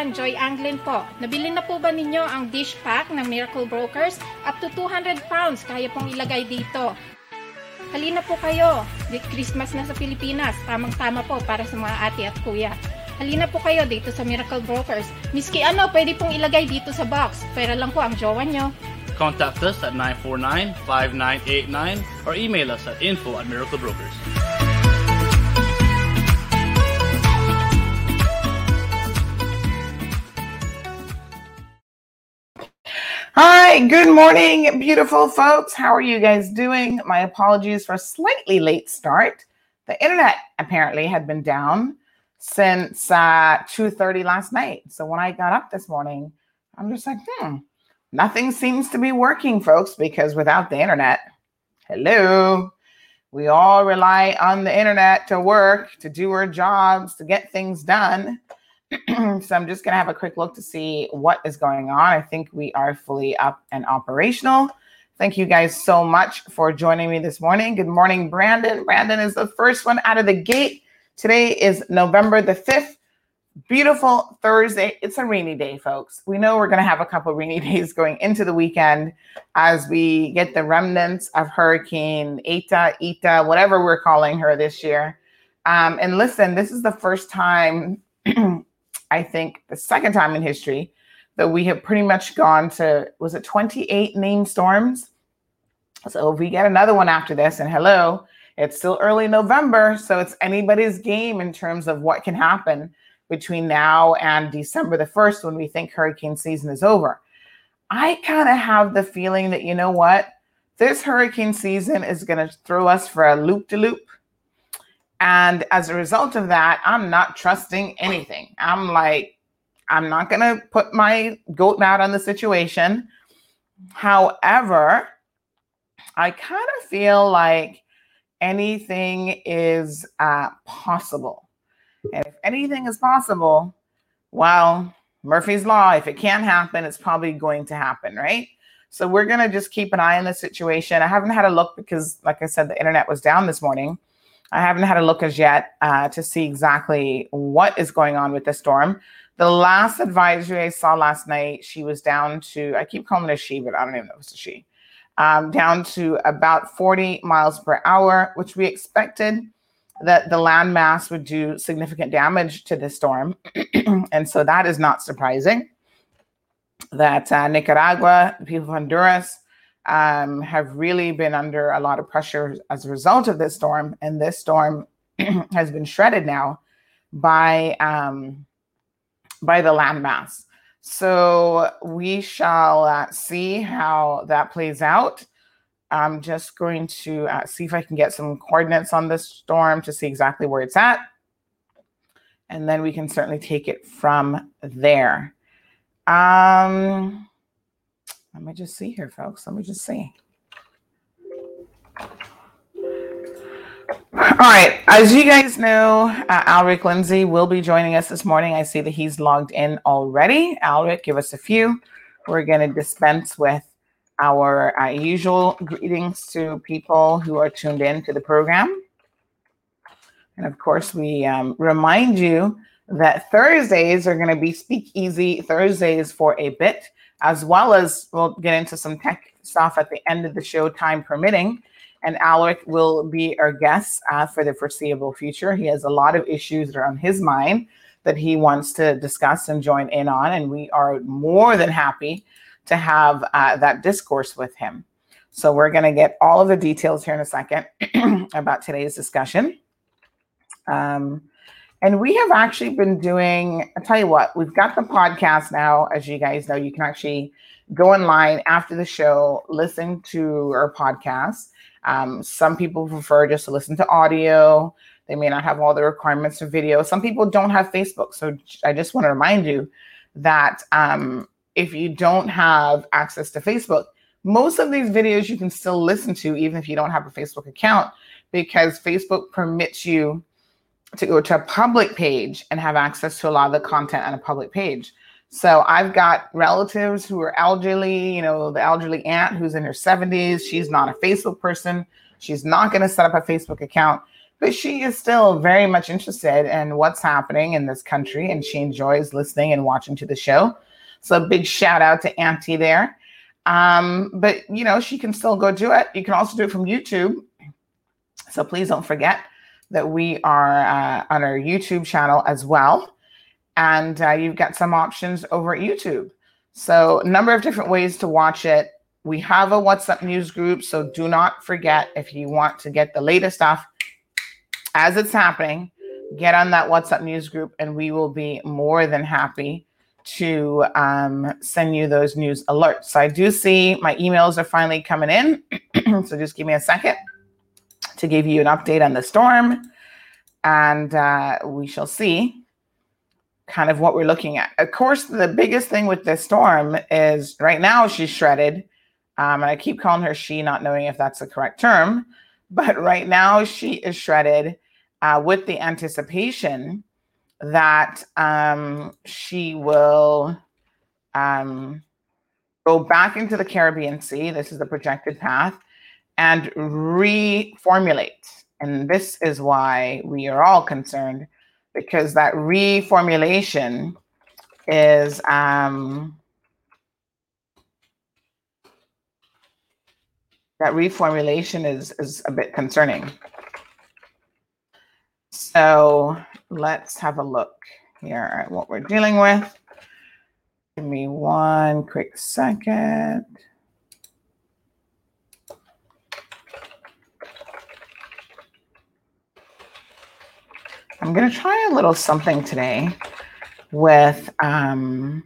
Kababayan, Joy Anglin po. Nabili na po ba ninyo ang dish pack ng Miracle Brokers? Up to 200 pounds kaya pong ilagay dito. Halina po kayo. Christmas na sa Pilipinas. Tamang-tama po para sa mga ate at kuya. Halina po kayo dito sa Miracle Brokers. Miski ano, pwede pong ilagay dito sa box. Pera lang po ang jowa nyo. Contact us at 949-5989 or email us at info at Miracle Good morning, beautiful folks. How are you guys doing? My apologies for a slightly late start. The internet apparently had been down since uh, 2.30 last night. So when I got up this morning, I'm just like, hmm, nothing seems to be working, folks, because without the internet, hello, we all rely on the internet to work, to do our jobs, to get things done. so I'm just going to have a quick look to see what is going on. I think we are fully up and operational. Thank you guys so much for joining me this morning. Good morning, Brandon. Brandon is the first one out of the gate. Today is November the 5th. Beautiful Thursday. It's a rainy day, folks. We know we're going to have a couple rainy days going into the weekend as we get the remnants of Hurricane Eta, Eta, whatever we're calling her this year. Um, and listen, this is the first time I think the second time in history that we have pretty much gone to was it 28 named storms. So if we get another one after this, and hello, it's still early November, so it's anybody's game in terms of what can happen between now and December the 1st when we think hurricane season is over. I kind of have the feeling that you know what? This hurricane season is going to throw us for a loop de loop And as a result of that, I'm not trusting anything. I'm like, I'm not going to put my goat out on the situation. However, I kind of feel like anything is uh, possible. And if anything is possible, well, Murphy's Law, if it can't happen, it's probably going to happen, right? So we're going to just keep an eye on the situation. I haven't had a look because, like I said, the internet was down this morning. I haven't had a look as yet uh, to see exactly what is going on with the storm. The last advisory I saw last night, she was down to, I keep calling it a she, but I don't even know if it's a she, um, down to about 40 miles per hour, which we expected that the landmass would do significant damage to the storm. and so that is not surprising that uh, Nicaragua, the people of Honduras, um, have really been under a lot of pressure as a result of this storm. And this storm has been shredded now by um, by the landmass. So we shall uh, see how that plays out. I'm just going to uh, see if I can get some coordinates on this storm to see exactly where it's at. And then we can certainly take it from there. Um, let me just see here, folks. Let me just see. All right. As you guys know, uh, Alric Lindsay will be joining us this morning. I see that he's logged in already. Alric, give us a few. We're going to dispense with our uh, usual greetings to people who are tuned in to the program. And of course, we um, remind you that Thursdays are going to be Speakeasy Thursdays for a bit, as well as we'll get into some tech stuff at the end of the show, time permitting. And Alric will be our guest uh, for the foreseeable future. He has a lot of issues that are on his mind that he wants to discuss and join in on. And we are more than happy to have uh, that discourse with him. So we're going to get all of the details here in a second about today's discussion. Um, and we have actually been doing, I'll tell you what, we've got the podcast now. As you guys know, you can actually go online after the show, listen to our podcast. Um, some people prefer just to listen to audio. They may not have all the requirements for video. Some people don't have Facebook. So I just want to remind you that um, if you don't have access to Facebook, most of these videos you can still listen to, even if you don't have a Facebook account, because Facebook permits you to go to a public page and have access to a lot of the content on a public page. So I've got relatives who are elderly, you know, the elderly aunt who's in her 70s. She's not a Facebook person. She's not going to set up a Facebook account, but she is still very much interested in what's happening in this country and she enjoys listening and watching to the show. So a big shout out to Auntie there. Um, but you know, she can still go do it. You can also do it from YouTube. So please don't forget that we are uh, on our YouTube channel as well. And uh, you've got some options over at YouTube. So, a number of different ways to watch it. We have a WhatsApp news group. So, do not forget if you want to get the latest stuff as it's happening, get on that WhatsApp news group, and we will be more than happy to um, send you those news alerts. So, I do see my emails are finally coming in. so, just give me a second to give you an update on the storm. And uh, we shall see kind of what we're looking at. Of course, the biggest thing with this storm is right now she's shredded. Um, and I keep calling her she, not knowing if that's the correct term. But right now she is shredded uh, with the anticipation that um, she will um, go back into the Caribbean Sea. This is the projected path and reformulate. And this is why we are all concerned because that reformulation is um, that reformulation is is a bit concerning. So let's have a look here at what we're dealing with. Give me one quick second. I'm going to try a little something today with um,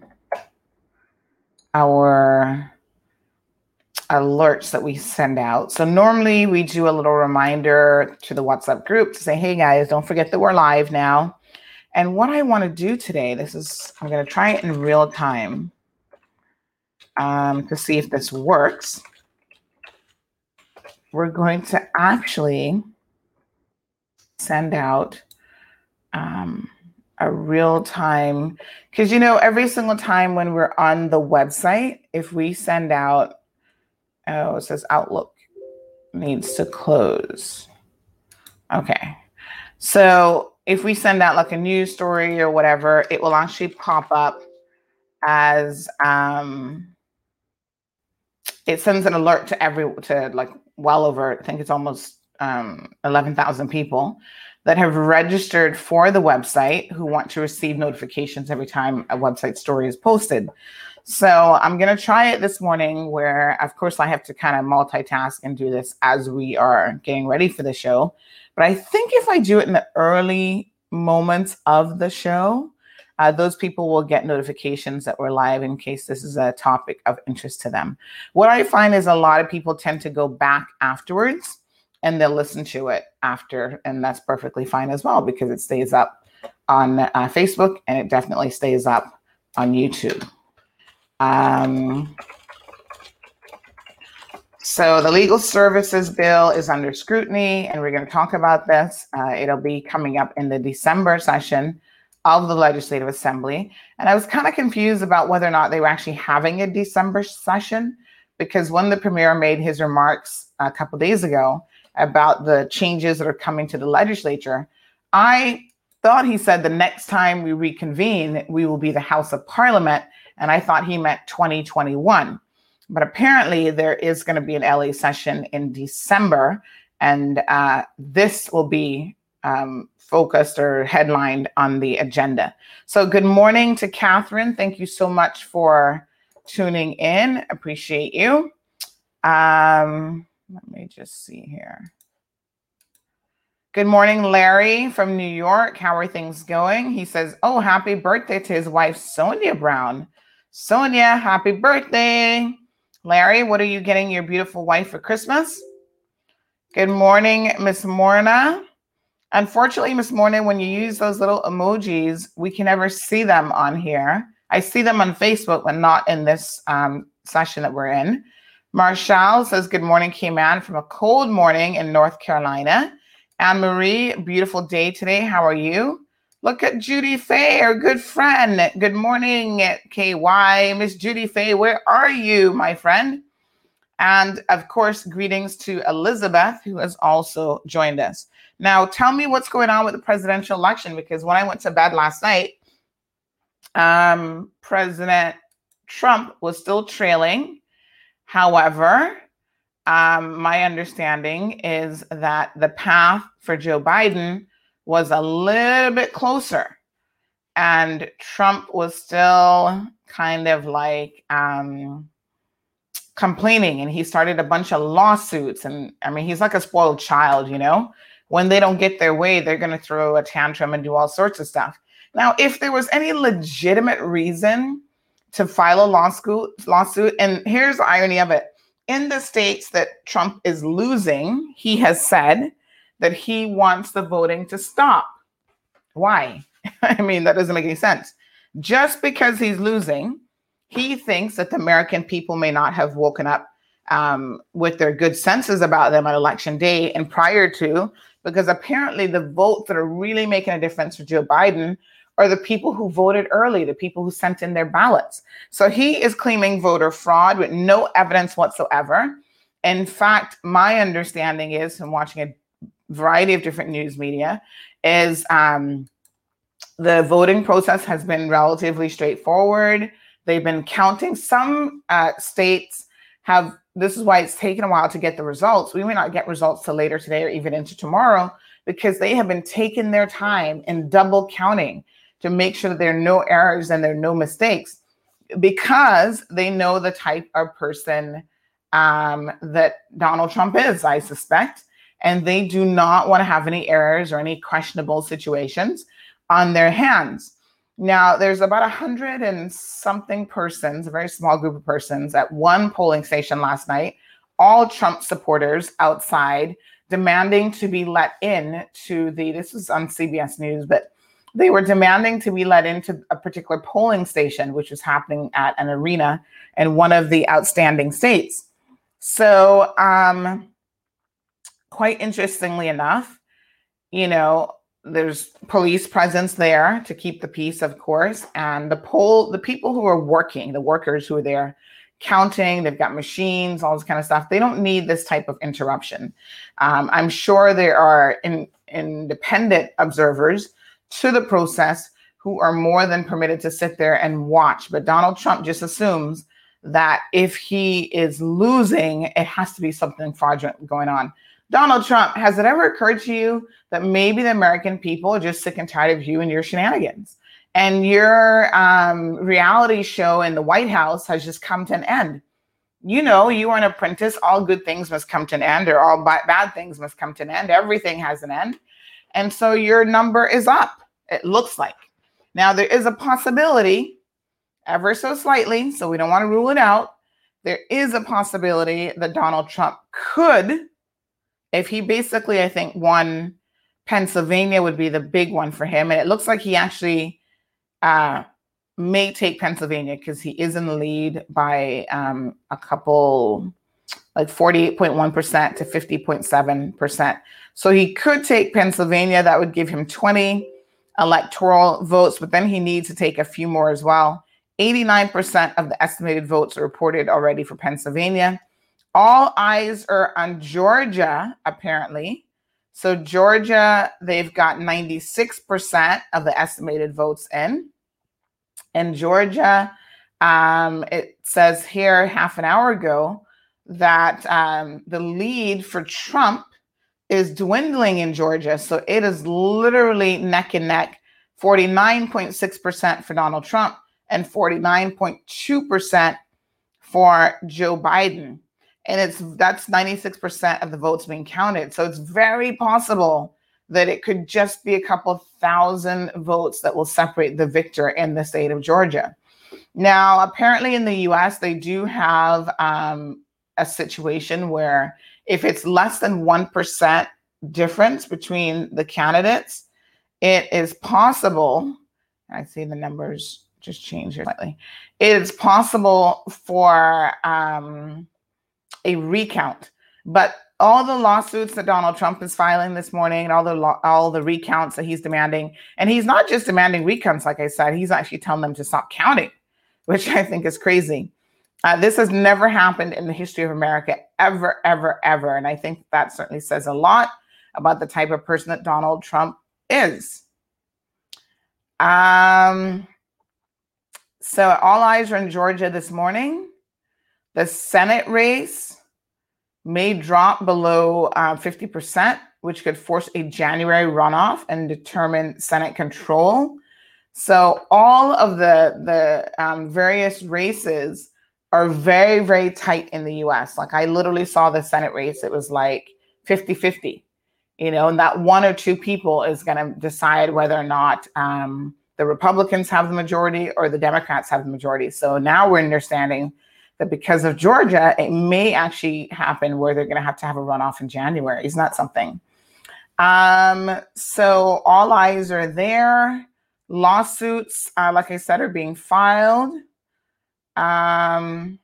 our alerts that we send out. So normally we do a little reminder to the WhatsApp group to say, hey guys, don't forget that we're live now. And what I want to do today, this is, I'm going to try it in real time um, to see if this works. We're going to actually send out um, a real time, because you know, every single time when we're on the website, if we send out, oh, it says Outlook needs to close. Okay. So if we send out like a news story or whatever, it will actually pop up as um, it sends an alert to every to like well over I think it's almost um, eleven thousand people that have registered for the website who want to receive notifications every time a website story is posted. So I'm going to try it this morning where, of course, I have to kind of multitask and do this as we are getting ready for the show. But I think if I do it in the early moments of the show, uh, those people will get notifications that we're live in case this is a topic of interest to them. What I find is a lot of people tend to go back afterwards and they'll listen to it after, and that's perfectly fine as well because it stays up on uh, Facebook and it definitely stays up on YouTube. Um, so the legal services bill is under scrutiny, and we're going to talk about this. Uh, it'll be coming up in the December session of the Legislative Assembly. And I was kind of confused about whether or not they were actually having a December session because when the Premier made his remarks a couple days ago about the changes that are coming to the legislature, I thought he said the next time we reconvene, we will be the House of Parliament. And I thought he meant 2021. But apparently, there is going to be an LA session in December, and uh, this will be um, focused or headlined on the agenda. So, good morning to Catherine. Thank you so much for tuning in. Appreciate you. Um, let me just see here. Good morning, Larry from New York. How are things going? He says, Oh, happy birthday to his wife, Sonia Brown. Sonia, happy birthday. Larry, what are you getting your beautiful wife for Christmas? Good morning, Miss Morna. Unfortunately, Miss Morna, when you use those little emojis, we can never see them on here. I see them on Facebook, but not in this um, session that we're in. Marshall says, Good morning, Cayman, from a cold morning in North Carolina. Anne Marie, beautiful day today. How are you? Look at Judy Faye, our good friend. Good morning, KY. Miss Judy Faye, where are you, my friend? And of course, greetings to Elizabeth, who has also joined us. Now, tell me what's going on with the presidential election because when I went to bed last night, um, President Trump was still trailing. However, um, my understanding is that the path for Joe Biden was a little bit closer. And Trump was still kind of like um, complaining, and he started a bunch of lawsuits. And I mean, he's like a spoiled child, you know? When they don't get their way, they're going to throw a tantrum and do all sorts of stuff. Now, if there was any legitimate reason to file a lawsuit, lawsuit, and here's the irony of it in the states that Trump is losing, he has said that he wants the voting to stop. Why? I mean, that doesn't make any sense. Just because he's losing, he thinks that the American people may not have woken up um, with their good senses about them on election day and prior to, because apparently the votes that are really making a difference for Joe Biden are the people who voted early, the people who sent in their ballots. So he is claiming voter fraud with no evidence whatsoever. In fact, my understanding is from watching a variety of different news media is um, the voting process has been relatively straightforward. They've been counting. Some uh, states have, this is why it's taken a while to get the results. We may not get results till later today or even into tomorrow because they have been taking their time and double counting to make sure that there are no errors and there are no mistakes because they know the type of person um, that Donald Trump is, I suspect and they do not want to have any errors or any questionable situations on their hands. Now, there's about a hundred and something persons, a very small group of persons, at one polling station last night, all Trump supporters outside demanding to be let in to the, this was on CBS News, but they were demanding to be let into a particular polling station, which was happening at an arena in one of the outstanding states. So, um, quite interestingly enough, you know, there's police presence there to keep the peace, of course, and the poll, the people who are working, the workers who are there counting, they've got machines, all this kind of stuff. They don't need this type of interruption. Um, I'm sure there are in, independent observers to the process who are more than permitted to sit there and watch. But Donald Trump just assumes that if he is losing, it has to be something fraudulent going on. Donald Trump, has it ever occurred to you that maybe the American people are just sick and tired of you and your shenanigans? And your um, reality show in the White House has just come to an end. You know, you are an apprentice. All good things must come to an end, or all bad things must come to an end. Everything has an end. And so your number is up, it looks like. Now, there is a possibility, ever so slightly, so we don't want to rule it out. There is a possibility that Donald Trump could if he basically, I think, won Pennsylvania would be the big one for him. And it looks like he actually uh, may take Pennsylvania because he is in the lead by um, a couple, like 48.1% to 50.7%. So he could take Pennsylvania. That would give him 20 electoral votes, but then he needs to take a few more as well. 89% of the estimated votes are reported already for Pennsylvania all eyes are on Georgia, apparently. So, Georgia, they've got 96% of the estimated votes in. In Georgia, um, it says here half an hour ago that um, the lead for Trump is dwindling in Georgia. So, it is literally neck and neck 49.6% for Donald Trump and 49.2% for Joe Biden and it's that's 96% of the votes being counted. So it's very possible that it could just be a couple thousand votes that will separate the victor in the state of Georgia. Now, apparently in the US, they do have um, a situation where if it's less than 1% difference between the candidates, it is possible. I see the numbers just change here slightly. It is possible for um, a recount. But all the lawsuits that Donald Trump is filing this morning, and all the lo- all the recounts that he's demanding, and he's not just demanding recounts, like I said, he's actually telling them to stop counting, which I think is crazy. Uh, this has never happened in the history of America, ever, ever, ever, and I think that certainly says a lot about the type of person that Donald Trump is. Um. So all eyes are in Georgia this morning. The Senate race may drop below uh, 50%, which could force a January runoff and determine Senate control. So all of the the um, various races are very very tight in the U.S. Like I literally saw the Senate race; it was like 50-50, you know, and that one or two people is going to decide whether or not um, the Republicans have the majority or the Democrats have the majority. So now we're understanding that because of Georgia, it may actually happen where they're going to have to have a runoff in January. Is not something. Um, so all eyes are there. Lawsuits, uh, like I said, are being filed. Um,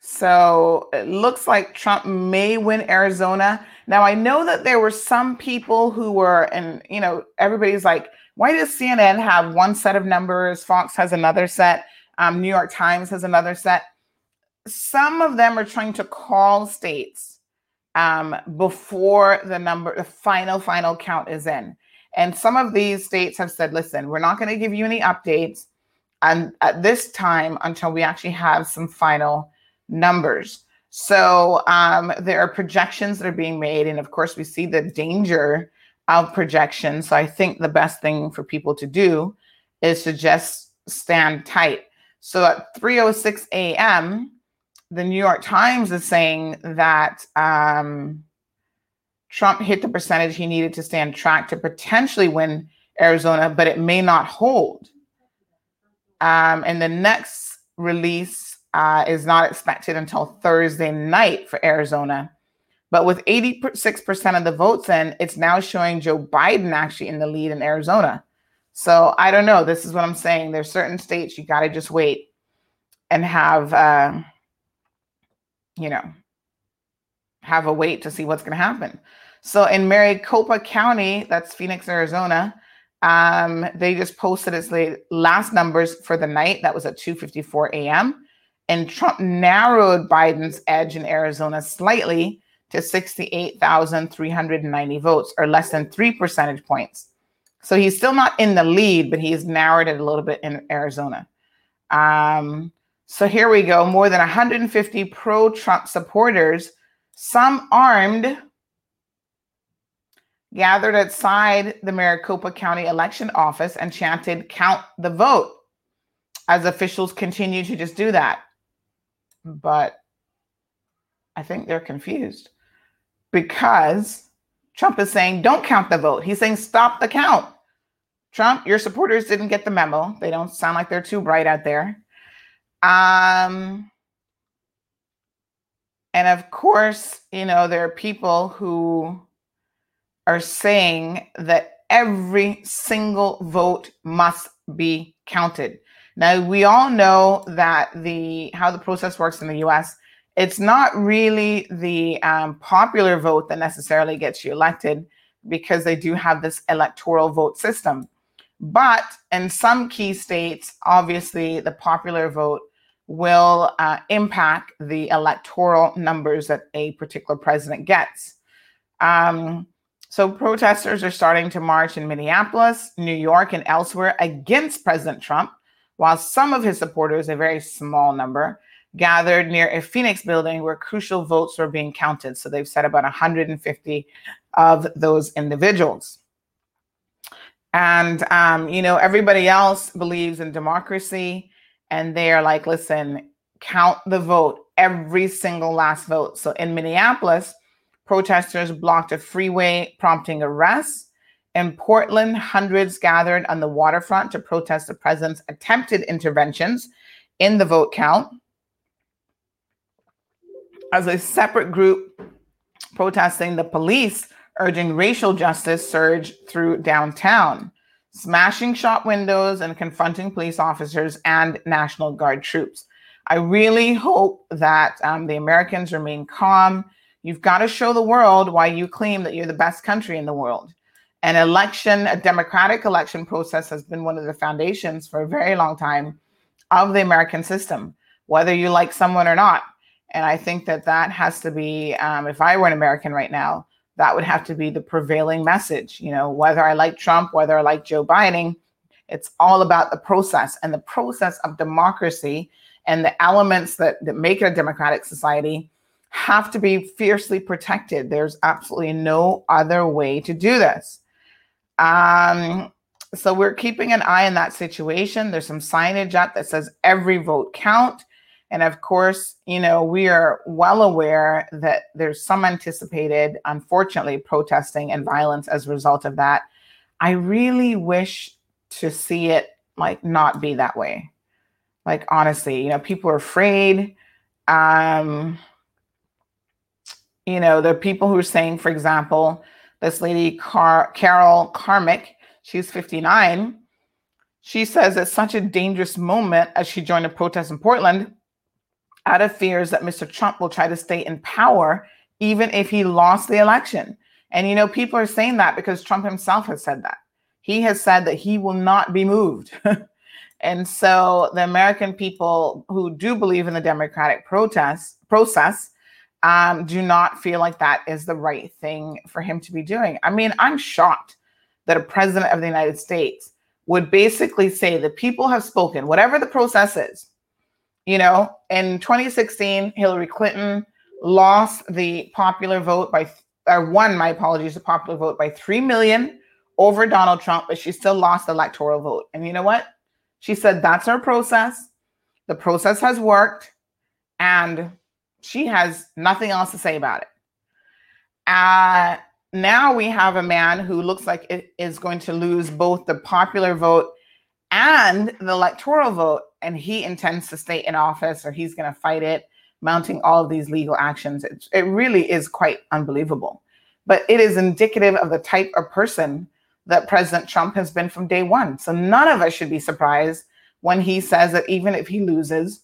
so it looks like Trump may win Arizona. Now I know that there were some people who were, and you know, everybody's like, why does CNN have one set of numbers? Fox has another set. Um, New York Times has another set. Some of them are trying to call states um, before the number, the final, final count is in. And some of these states have said, listen, we're not going to give you any updates and at this time until we actually have some final numbers. So um, there are projections that are being made. And of course, we see the danger of projections. So I think the best thing for people to do is to just stand tight. So at 3:06 a.m., the New York Times is saying that um, Trump hit the percentage he needed to stay on track to potentially win Arizona, but it may not hold. Um, and the next release uh, is not expected until Thursday night for Arizona. But with 86% of the votes in, it's now showing Joe Biden actually in the lead in Arizona. So I don't know. This is what I'm saying. There's certain states you got to just wait and have, uh, you know, have a wait to see what's going to happen. So in Maricopa County, that's Phoenix, Arizona, um, they just posted its last numbers for the night. That was at 2:54 a.m. And Trump narrowed Biden's edge in Arizona slightly to 68,390 votes, or less than three percentage points. So he's still not in the lead, but he's narrowed it a little bit in Arizona. Um, so here we go. More than 150 pro Trump supporters, some armed, gathered outside the Maricopa County election office and chanted, Count the vote, as officials continue to just do that. But I think they're confused because Trump is saying, don't count the vote. He's saying, stop the count. Trump, your supporters didn't get the memo. They don't sound like they're too bright out there. Um, and of course, you know, there are people who are saying that every single vote must be counted. Now, we all know that the how the process works in the US it's not really the um, popular vote that necessarily gets you elected because they do have this electoral vote system. But in some key states, obviously, the popular vote will uh, impact the electoral numbers that a particular president gets. Um, so, protesters are starting to march in Minneapolis, New York, and elsewhere against President Trump, while some of his supporters, a very small number, gathered near a Phoenix building where crucial votes were being counted. So they've said about 150 of those individuals. And, um, you know, everybody else believes in democracy and they are like, listen, count the vote, every single last vote. So in Minneapolis, protesters blocked a freeway, prompting arrests. In Portland, hundreds gathered on the waterfront to protest the president's attempted interventions in the vote count as a separate group protesting the police urging racial justice surge through downtown, smashing shop windows and confronting police officers and National Guard troops. I really hope that um, the Americans remain calm. You've got to show the world why you claim that you're the best country in the world. An election, a democratic election process has been one of the foundations for a very long time of the American system, whether you like someone or not. And I think that that has to be, um, if I were an American right now, that would have to be the prevailing message. You know, whether I like Trump, whether I like Joe Biden, it's all about the process and the process of democracy and the elements that, that make it a democratic society have to be fiercely protected. There's absolutely no other way to do this. Um, so we're keeping an eye on that situation. There's some signage up that says every vote count. And of course, you know, we are well aware that there's some anticipated, unfortunately, protesting and violence as a result of that. I really wish to see it like not be that way. Like honestly, you know, people are afraid. Um, you know, there are people who are saying, for example, this lady Car- Carol Carmick, she's 59. She says it's such a dangerous moment as she joined a protest in Portland out of fears that Mr. Trump will try to stay in power even if he lost the election. And you know, people are saying that because Trump himself has said that. He has said that he will not be moved. and so the American people who do believe in the democratic protest process um, do not feel like that is the right thing for him to be doing. I mean, I'm shocked that a president of the United States would basically say the people have spoken, whatever the process is, you know, in 2016, Hillary Clinton lost the popular vote by, or won, my apologies, the popular vote by 3 million over Donald Trump, but she still lost the electoral vote. And you know what? She said, that's our process. The process has worked. And she has nothing else to say about it. Uh, now we have a man who looks like it is going to lose both the popular vote and the electoral vote, and he intends to stay in office or he's going to fight it, mounting all of these legal actions. It, it really is quite unbelievable. But it is indicative of the type of person that President Trump has been from day one. So none of us should be surprised when he says that even if he loses,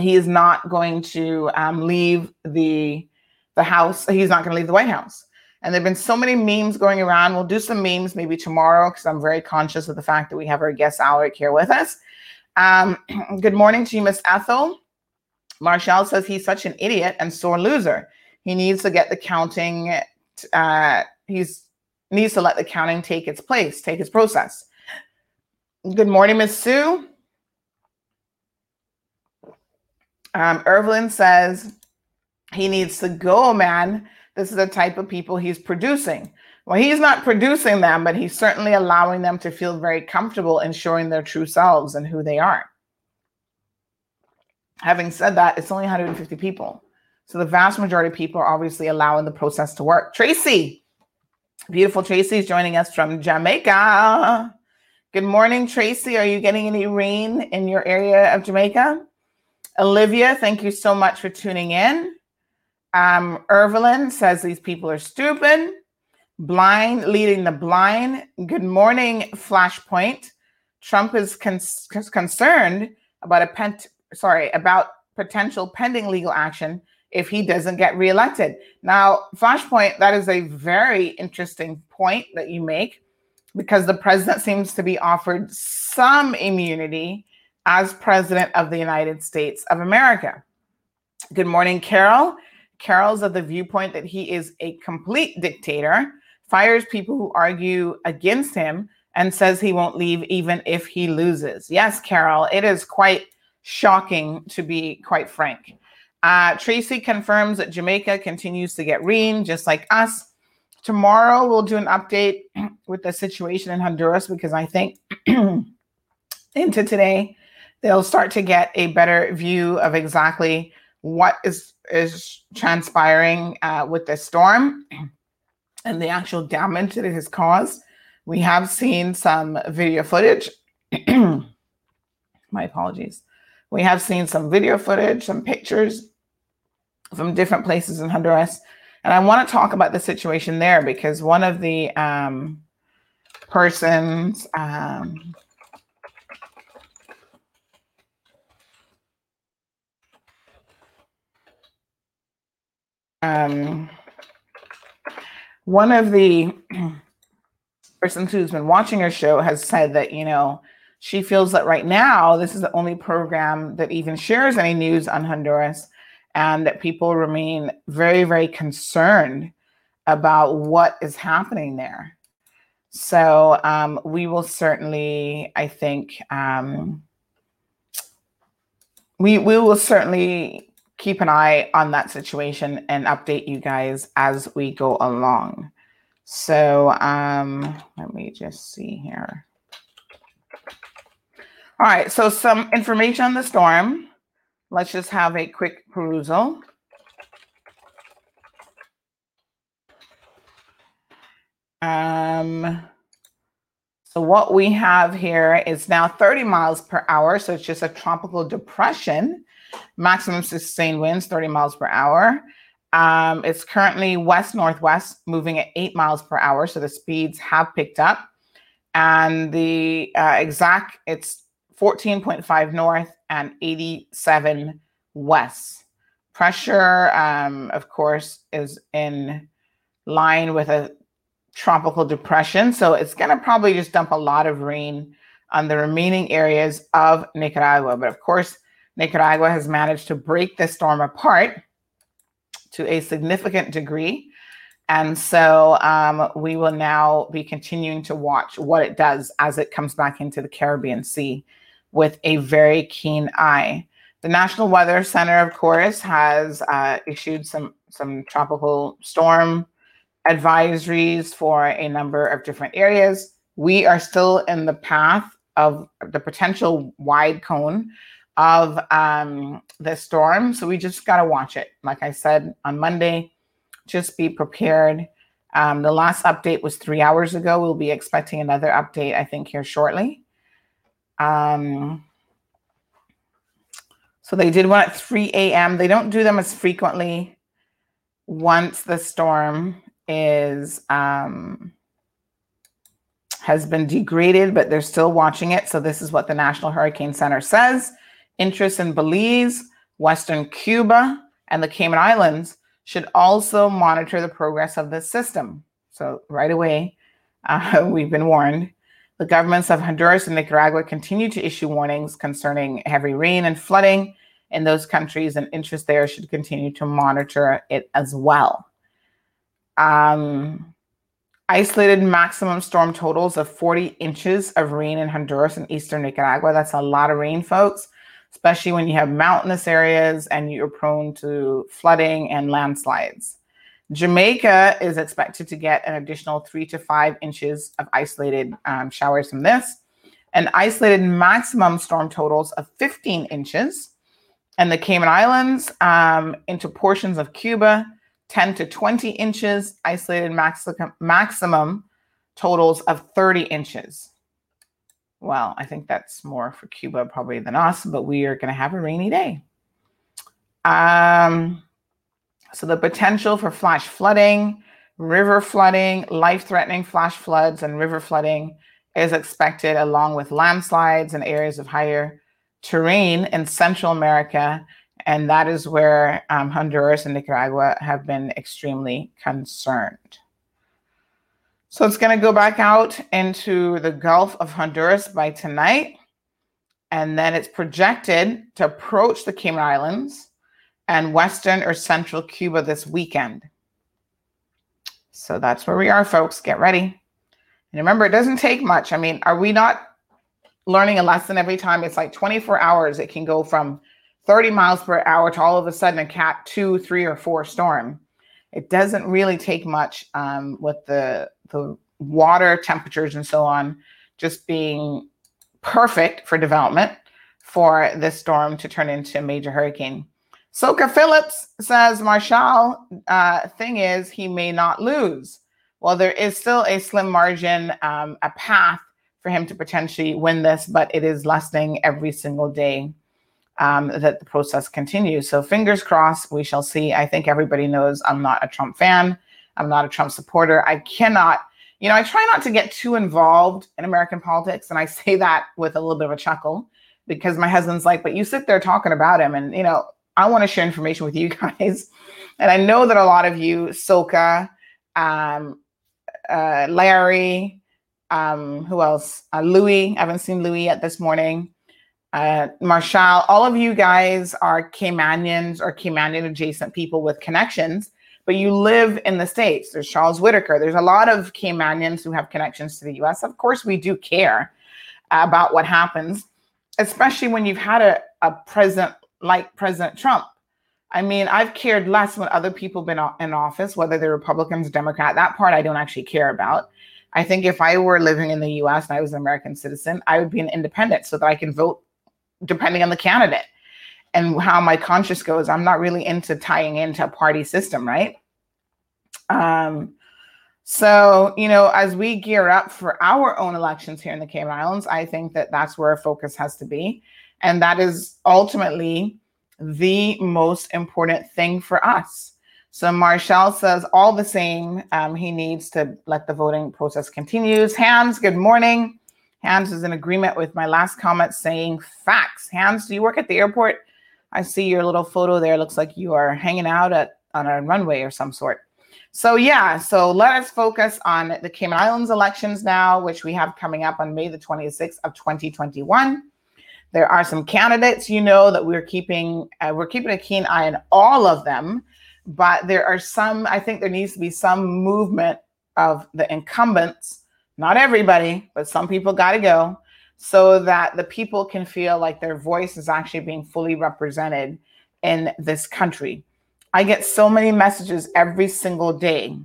he is not going to um, leave the the House. He's not going to leave the White House. And there have been so many memes going around. We'll do some memes maybe tomorrow because I'm very conscious of the fact that we have our guest Alric here with us. Um, good morning to you, Miss Ethel. Marshall says he's such an idiot and sore loser. He needs to get the counting. Uh, he's needs to let the counting take its place, take its process. Good morning, Miss Sue. Um, says he needs to go, man. This is the type of people he's producing. Well, he's not producing them, but he's certainly allowing them to feel very comfortable in showing their true selves and who they are. Having said that, it's only 150 people. So the vast majority of people are obviously allowing the process to work. Tracy, beautiful Tracy is joining us from Jamaica. Good morning, Tracy. Are you getting any rain in your area of Jamaica? Olivia, thank you so much for tuning in. Um, Irvelin says these people are stupid. Blind leading the blind. Good morning, Flashpoint. Trump is con- concerned about a pent sorry about potential pending legal action if he doesn't get reelected. Now, Flashpoint, that is a very interesting point that you make because the president seems to be offered some immunity as president of the United States of America. Good morning, Carol. Carol's of the viewpoint that he is a complete dictator, fires people who argue against him, and says he won't leave even if he loses. Yes, Carol, it is quite shocking to be quite frank. Uh, Tracy confirms that Jamaica continues to get rain just like us. Tomorrow, we'll do an update with the situation in Honduras because I think into today, they'll start to get a better view of exactly what is is transpiring uh, with this storm and the actual damage that it has caused. We have seen some video footage. My apologies. We have seen some video footage, some pictures from different places in Honduras. And I want to talk about the situation there because one of the um, persons, um, um, one of the persons who's been watching her show has said that, you know, she feels that right now this is the only program that even shares any news on Honduras and that people remain very, very concerned about what is happening there. So um, we will certainly, I think, um, we we will certainly keep an eye on that situation and update you guys as we go along. So um, let me just see here. All right, so some information on the storm. Let's just have a quick perusal. Um, so what we have here is now 30 miles per hour. So it's just a tropical depression maximum sustained winds 30 miles per hour. Um, it's currently west northwest, moving at eight miles per hour. So the speeds have picked up. And the uh, exact, it's 14.5 north and 87 west. Pressure, um, of course, is in line with a tropical depression. So it's going to probably just dump a lot of rain on the remaining areas of Nicaragua. But of course, Nicaragua has managed to break the storm apart to a significant degree. And so um, we will now be continuing to watch what it does as it comes back into the Caribbean Sea with a very keen eye. The National Weather Center, of course, has uh, issued some, some tropical storm advisories for a number of different areas. We are still in the path of the potential wide cone of um, the storm. So we just got to watch it. Like I said on Monday, just be prepared. Um, the last update was three hours ago. We'll be expecting another update, I think, here shortly. Um, so they did one at 3 a.m. They don't do them as frequently once the storm is um, has been degraded, but they're still watching it. So this is what the National Hurricane Center says. Interest in Belize, Western Cuba, and the Cayman Islands should also monitor the progress of this system. So right away, uh, we've been warned. The governments of Honduras and Nicaragua continue to issue warnings concerning heavy rain and flooding in those countries, and interest there should continue to monitor it as well. Um, isolated maximum storm totals of 40 inches of rain in Honduras and eastern Nicaragua. That's a lot of rain, folks, especially when you have mountainous areas and you're prone to flooding and landslides. Jamaica is expected to get an additional three to five inches of isolated um, showers from this, and isolated maximum storm totals of 15 inches and the Cayman Islands um, into portions of Cuba, 10 to 20 inches, isolated maximum, maximum totals of 30 inches. Well, I think that's more for Cuba probably than us, but we are going to have a rainy day. Um, so the potential for flash flooding, river flooding, life-threatening flash floods, and river flooding is expected along with landslides in areas of higher terrain in Central America, and that is where um, Honduras and Nicaragua have been extremely concerned. So it's going to go back out into the Gulf of Honduras by tonight, and then it's projected to approach the Cayman Islands and Western or Central Cuba this weekend. So that's where we are, folks. Get ready. And remember, it doesn't take much. I mean, are we not learning a lesson every time. It's like 24 hours. It can go from 30 miles per hour to all of a sudden a cat two, three, or four storm. It doesn't really take much um, with the the water temperatures and so on just being perfect for development for this storm to turn into a major hurricane. Soka Phillips says Marshall uh, thing is he may not lose. Well, there is still a slim margin, um, a path for him to potentially win this, but it is lessening every single day um, that the process continues. So fingers crossed, we shall see. I think everybody knows I'm not a Trump fan. I'm not a Trump supporter. I cannot, you know, I try not to get too involved in American politics. And I say that with a little bit of a chuckle because my husband's like, but you sit there talking about him. And, you know, I want to share information with you guys. And I know that a lot of you, Soka, um, uh, Larry, um, who else? Uh, Louis. I haven't seen Louis yet this morning. Uh, Marshall. All of you guys are Caymanians or Caymanian adjacent people with connections, but you live in the States. There's Charles Whitaker. There's a lot of Caymanians who have connections to the US. Of course, we do care about what happens, especially when you've had a, a president like President Trump. I mean, I've cared less when other people been in office, whether they're Republicans, or Democrat. That part I don't actually care about. I think if I were living in the US and I was an American citizen, I would be an independent so that I can vote depending on the candidate and how my conscience goes. I'm not really into tying into a party system, right? Um, so, you know, as we gear up for our own elections here in the Cayman Islands, I think that that's where our focus has to be. And that is ultimately the most important thing for us. So Marshall says, all the same, um, he needs to let the voting process continues. Hans, good morning. Hans is in agreement with my last comment saying facts. Hans, do you work at the airport? I see your little photo there. Looks like you are hanging out at on a runway or some sort. So yeah, so let us focus on the Cayman Islands elections now, which we have coming up on May the 26th of 2021. There are some candidates, you know, that we're keeping uh, we're keeping a keen eye on all of them but there are some, I think there needs to be some movement of the incumbents, not everybody, but some people got to go so that the people can feel like their voice is actually being fully represented in this country. I get so many messages every single day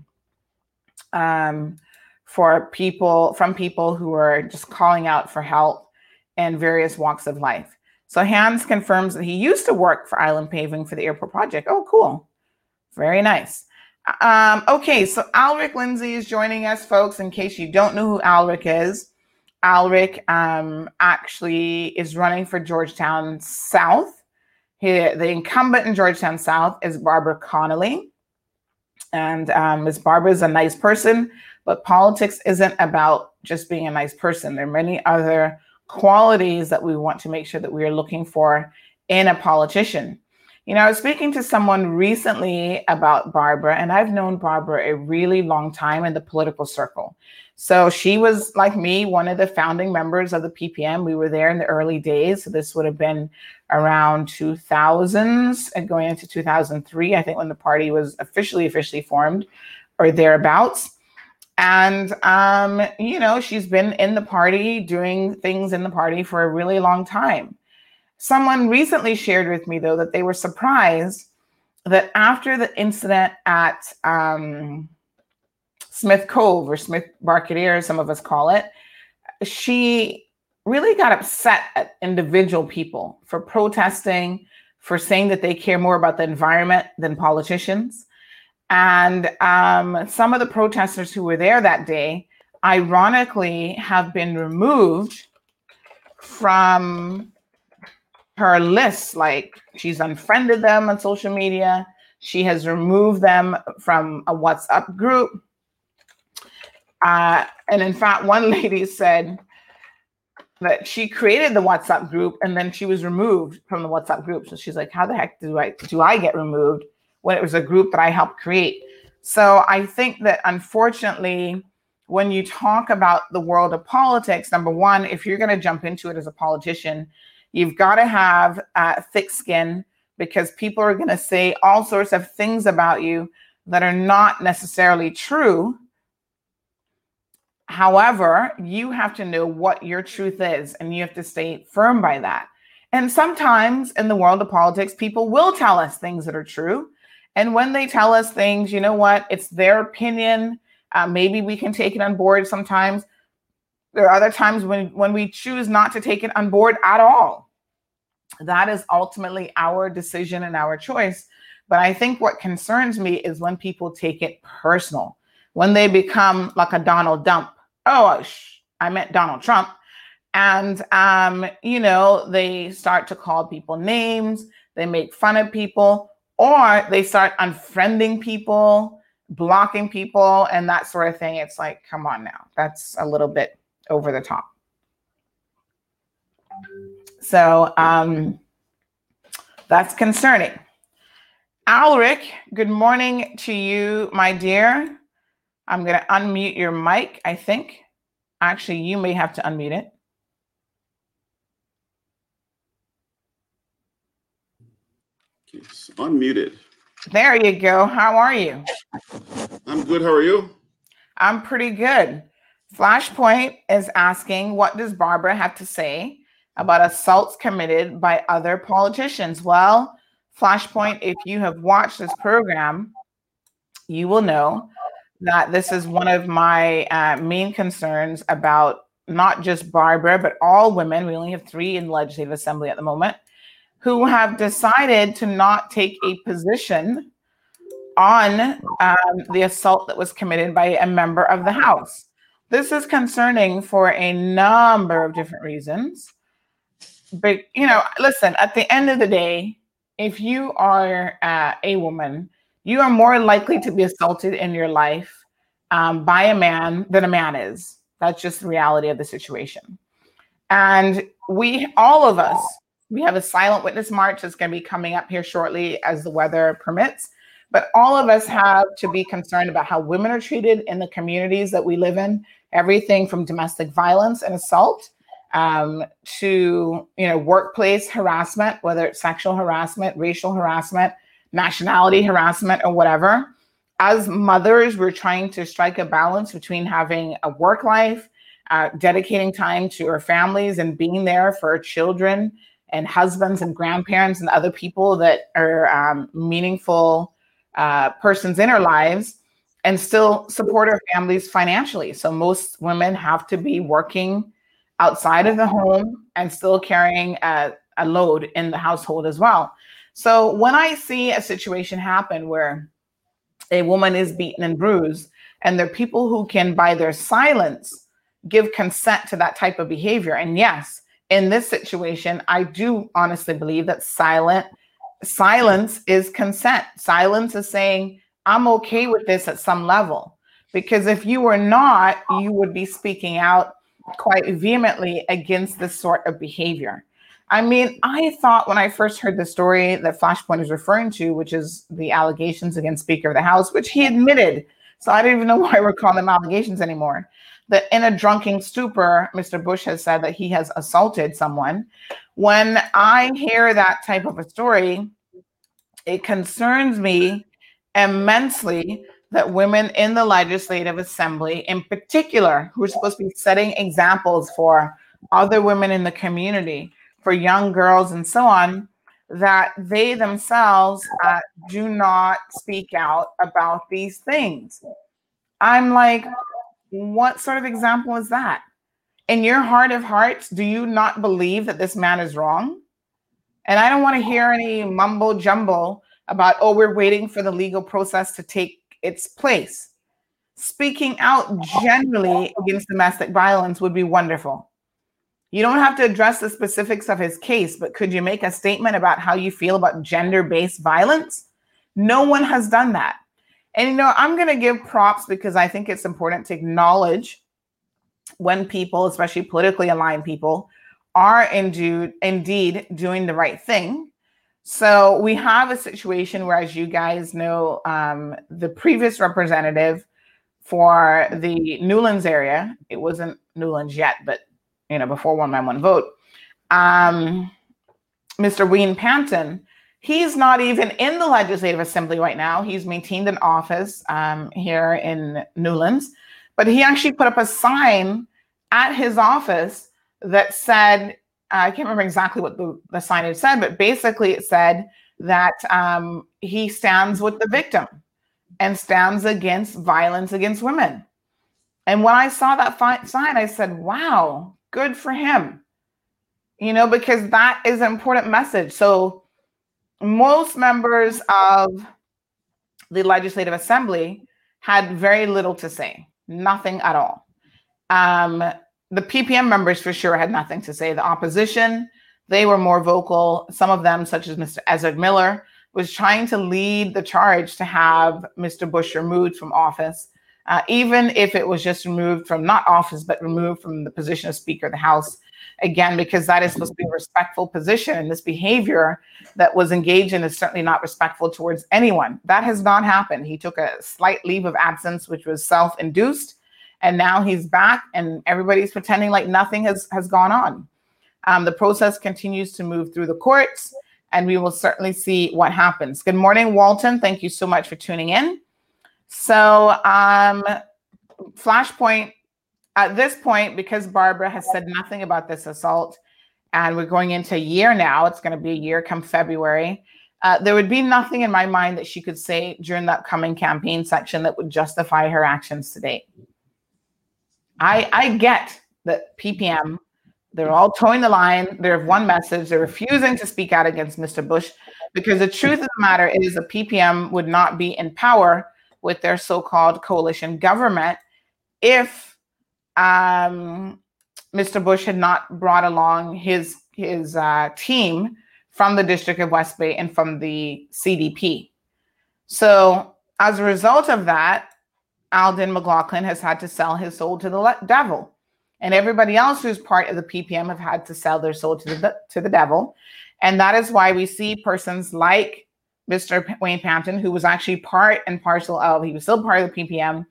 um, for people from people who are just calling out for help in various walks of life. So Hans confirms that he used to work for Island Paving for the airport project. Oh, cool. Very nice. Um, okay, so Alric Lindsay is joining us, folks. In case you don't know who Alric is, Alric um, actually is running for Georgetown South. He, the incumbent in Georgetown South is Barbara Connolly. And um, Ms. Barbara is a nice person, but politics isn't about just being a nice person. There are many other qualities that we want to make sure that we are looking for in a politician. You know, I was speaking to someone recently about Barbara, and I've known Barbara a really long time in the political circle. So she was like me, one of the founding members of the PPM. We were there in the early days. So this would have been around 2000s and going into 2003, I think, when the party was officially officially formed or thereabouts. And um, you know, she's been in the party, doing things in the party for a really long time. Someone recently shared with me, though, that they were surprised that after the incident at um, Smith Cove or Smith Barcadere, some of us call it, she really got upset at individual people for protesting, for saying that they care more about the environment than politicians. And um, some of the protesters who were there that day, ironically, have been removed from her list. Like she's unfriended them on social media. She has removed them from a WhatsApp group. Uh, and in fact, one lady said that she created the WhatsApp group and then she was removed from the WhatsApp group. So she's like, "How the heck do I do I get removed when it was a group that I helped create?" So I think that unfortunately, when you talk about the world of politics, number one, if you're going to jump into it as a politician, You've got to have uh, thick skin because people are going to say all sorts of things about you that are not necessarily true. However, you have to know what your truth is and you have to stay firm by that. And sometimes in the world of politics, people will tell us things that are true. And when they tell us things, you know what? It's their opinion. Uh, maybe we can take it on board sometimes. There are other times when, when we choose not to take it on board at all that is ultimately our decision and our choice. But I think what concerns me is when people take it personal, when they become like a Donald Dump. Oh, I meant Donald Trump. And, um, you know, they start to call people names, they make fun of people, or they start unfriending people, blocking people, and that sort of thing. It's like, come on now, that's a little bit over the top. So um, that's concerning. Alric, good morning to you, my dear. I'm going to unmute your mic, I think. Actually, you may have to unmute it. It's unmuted. There you go. How are you? I'm good. How are you? I'm pretty good. Flashpoint is asking, what does Barbara have to say about assaults committed by other politicians. Well, Flashpoint, if you have watched this program, you will know that this is one of my uh, main concerns about not just Barbara, but all women. We only have three in the Legislative Assembly at the moment who have decided to not take a position on um, the assault that was committed by a member of the House. This is concerning for a number of different reasons but you know, listen, at the end of the day, if you are uh, a woman, you are more likely to be assaulted in your life um, by a man than a man is. That's just the reality of the situation. And we, all of us, we have a silent witness march that's going to be coming up here shortly as the weather permits. But all of us have to be concerned about how women are treated in the communities that we live in, everything from domestic violence and assault um, to you know workplace harassment, whether it's sexual harassment, racial harassment, nationality harassment, or whatever. As mothers, we're trying to strike a balance between having a work life, uh, dedicating time to our families, and being there for our children and husbands and grandparents and other people that are um, meaningful uh, persons in our lives and still support our families financially. So most women have to be working outside of the home and still carrying a, a load in the household as well. So when I see a situation happen where a woman is beaten and bruised, and there are people who can, by their silence, give consent to that type of behavior. And yes, in this situation, I do honestly believe that silent silence is consent. Silence is saying, I'm okay with this at some level. Because if you were not, you would be speaking out quite vehemently against this sort of behavior. I mean, I thought when I first heard the story that Flashpoint is referring to, which is the allegations against Speaker of the House, which he admitted. So I don't even know why we're calling them allegations anymore. That in a drunken stupor, Mr. Bush has said that he has assaulted someone. When I hear that type of a story, it concerns me immensely that women in the legislative assembly, in particular, who are supposed to be setting examples for other women in the community, for young girls and so on, that they themselves uh, do not speak out about these things. I'm like, what sort of example is that? In your heart of hearts, do you not believe that this man is wrong? And I don't want to hear any mumbo jumbo about, oh, we're waiting for the legal process to take its place. Speaking out generally against domestic violence would be wonderful. You don't have to address the specifics of his case, but could you make a statement about how you feel about gender based violence? No one has done that. And you know, I'm going to give props because I think it's important to acknowledge when people, especially politically aligned people, are indeed, indeed doing the right thing so we have a situation where, as you guys know, um, the previous representative for the Newlands area, it wasn't Newlands yet, but you know, before one man, one vote, um, Mr. Wayne Panton, he's not even in the legislative assembly right now. He's maintained an office um, here in Newlands, but he actually put up a sign at his office that said I can't remember exactly what the, the signage said, but basically it said that um, he stands with the victim and stands against violence against women. And when I saw that fi- sign, I said, wow, good for him. You know, because that is an important message. So, most members of the Legislative Assembly had very little to say, nothing at all. Um, the PPM members for sure had nothing to say. The opposition, they were more vocal. Some of them, such as Mr. Ezzard Miller, was trying to lead the charge to have Mr. Bush removed from office, uh, even if it was just removed from not office, but removed from the position of Speaker of the House. Again, because that is supposed to be a respectful position, and this behavior that was engaged in is certainly not respectful towards anyone. That has not happened. He took a slight leave of absence, which was self induced and now he's back and everybody's pretending like nothing has has gone on um, the process continues to move through the courts and we will certainly see what happens good morning walton thank you so much for tuning in so um, flashpoint at this point because barbara has said nothing about this assault and we're going into a year now it's going to be a year come february uh, there would be nothing in my mind that she could say during that coming campaign section that would justify her actions today. I I get that PPM they're all towing the line. They have one message. They're refusing to speak out against Mr. Bush because the truth of the matter is the PPM would not be in power with their so-called coalition government if um, Mr. Bush had not brought along his his uh, team from the District of West Bay and from the CDP. So as a result of that, Alden McLaughlin has had to sell his soul to the devil. And everybody else who's part of the PPM have had to sell their soul to the, to the devil. And that is why we see persons like Mr. Wayne Panton, who was actually part and parcel of, he was still part of the PPM.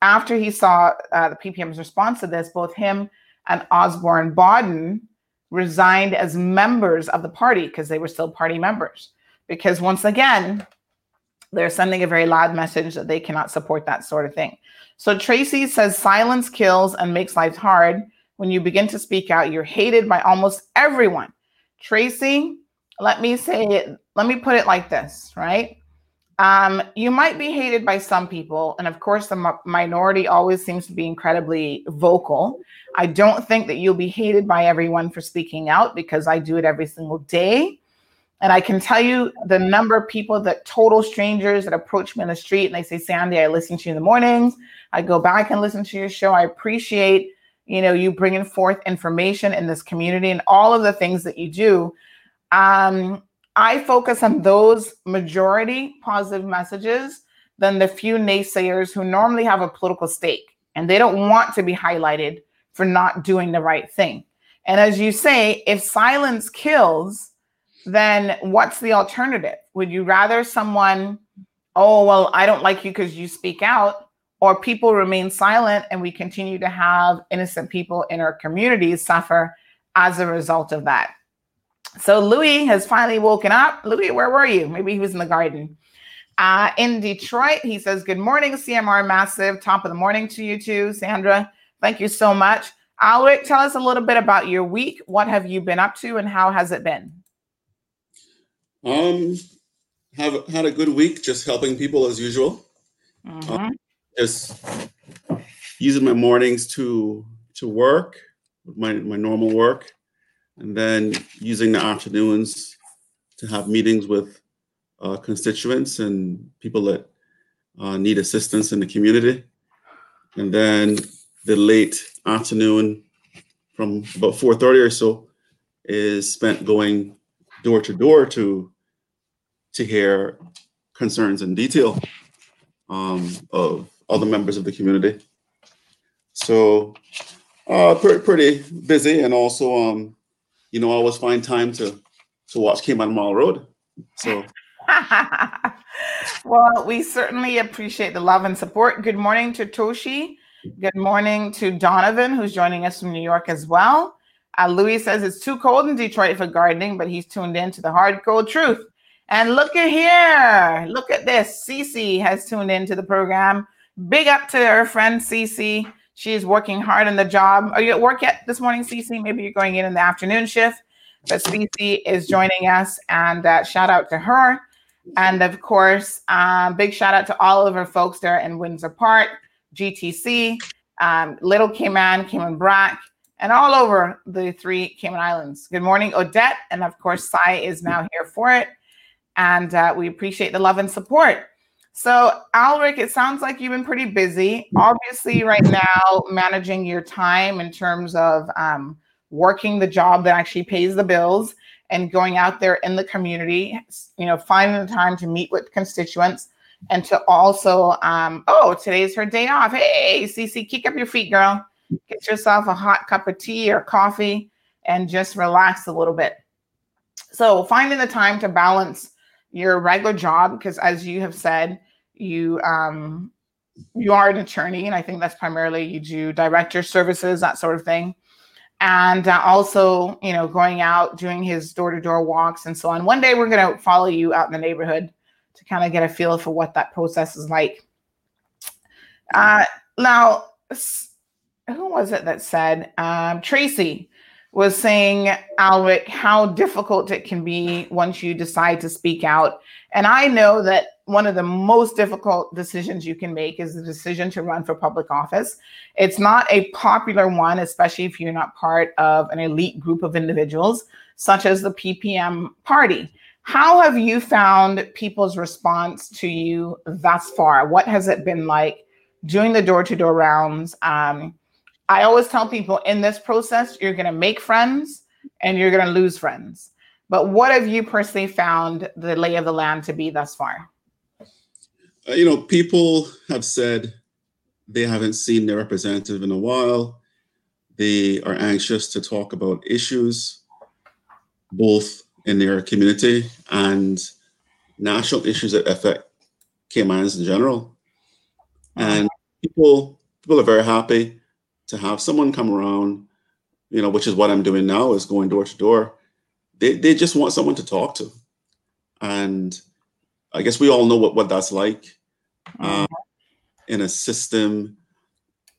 After he saw uh, the PPM's response to this, both him and Osborne Bodden resigned as members of the party because they were still party members. Because once again, they're sending a very loud message that they cannot support that sort of thing. So Tracy says silence kills and makes life hard. When you begin to speak out, you're hated by almost everyone. Tracy, let me say let me put it like this, right? Um, you might be hated by some people, and of course, the minority always seems to be incredibly vocal. I don't think that you'll be hated by everyone for speaking out because I do it every single day. And I can tell you the number of people that total strangers that approach me in the street and they say, Sandy, I listen to you in the mornings. I go back and listen to your show. I appreciate, you know, you bringing forth information in this community and all of the things that you do. Um, I focus on those majority positive messages than the few naysayers who normally have a political stake and they don't want to be highlighted for not doing the right thing. And as you say, if silence kills, then what's the alternative? Would you rather someone, oh, well, I don't like you because you speak out, or people remain silent and we continue to have innocent people in our communities suffer as a result of that? So Louis has finally woken up. Louis, where were you? Maybe he was in the garden. Uh, in Detroit, he says, Good morning, CMR Massive. Top of the morning to you too, Sandra. Thank you so much. Alric, tell us a little bit about your week. What have you been up to and how has it been? Um, have had a good week, just helping people as usual. Mhm. Um, just using my mornings to to work, my my normal work, and then using the afternoons to have meetings with uh, constituents and people that uh, need assistance in the community, and then the late afternoon from about four thirty or so is spent going door to door to to hear concerns in detail um, of other members of the community. So uh, pretty, pretty busy, and also um, you know I always find time to to watch Cayman Marl Road. So well, we certainly appreciate the love and support. Good morning to Toshi. Good morning to Donovan, who's joining us from New York as well. Uh, Louis says it's too cold in Detroit for gardening, but he's tuned in to the hard cold truth. And look at here. Look at this. Cece has tuned into the program. Big up to her friend Cece. She's working hard on the job. Are you at work yet this morning, Cece? Maybe you're going in in the afternoon shift. But Cece is joining us, and uh, shout out to her. And of course, um, big shout out to all of our folks there in Windsor Park, GTC, um, Little Cayman, Cayman Brac, and all over the three Cayman Islands. Good morning, Odette. And of course, Sai is now here for it. And uh, we appreciate the love and support. So, Alric, it sounds like you've been pretty busy. Obviously, right now, managing your time in terms of um, working the job that actually pays the bills and going out there in the community, you know, finding the time to meet with constituents and to also, um, oh, today's her day off. Hey, Cece, kick up your feet, girl. Get yourself a hot cup of tea or coffee and just relax a little bit. So, finding the time to balance your regular job, because as you have said, you um, you are an attorney, and I think that's primarily you do director services, that sort of thing. And uh, also you know going out doing his door-to-door walks and so on. One day we're going to follow you out in the neighborhood to kind of get a feel for what that process is like. Uh, now who was it that said um, tracy was saying alric how difficult it can be once you decide to speak out and i know that one of the most difficult decisions you can make is the decision to run for public office. It's not a popular one, especially if you're not part of an elite group of individuals, such as the PPM party. How have you found people's response to you thus far? What has it been like doing the door to door rounds? Um, I always tell people in this process, you're going to make friends and you're going to lose friends. But what have you personally found the lay of the land to be thus far? Uh, you know, people have said they haven't seen their representative in a while. They are anxious to talk about issues, both in their community and national issues that affect Caymans in general. And people people are very happy to have someone come around, you know, which is what I'm doing now, is going door to door. They they just want someone to talk to. And I guess we all know what, what that's like um, in a system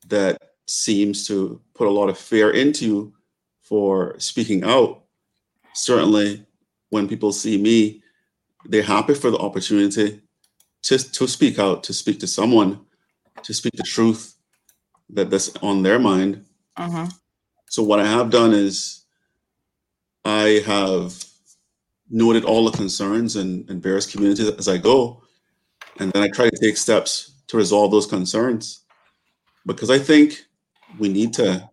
that seems to put a lot of fear into you for speaking out. Certainly, when people see me, they're happy for the opportunity to, to speak out, to speak to someone, to speak the truth that that's on their mind. Mhm. So what I have done is I have noted all the concerns in, in various communities as I go. And then I try to take steps to resolve those concerns. Because I think we need to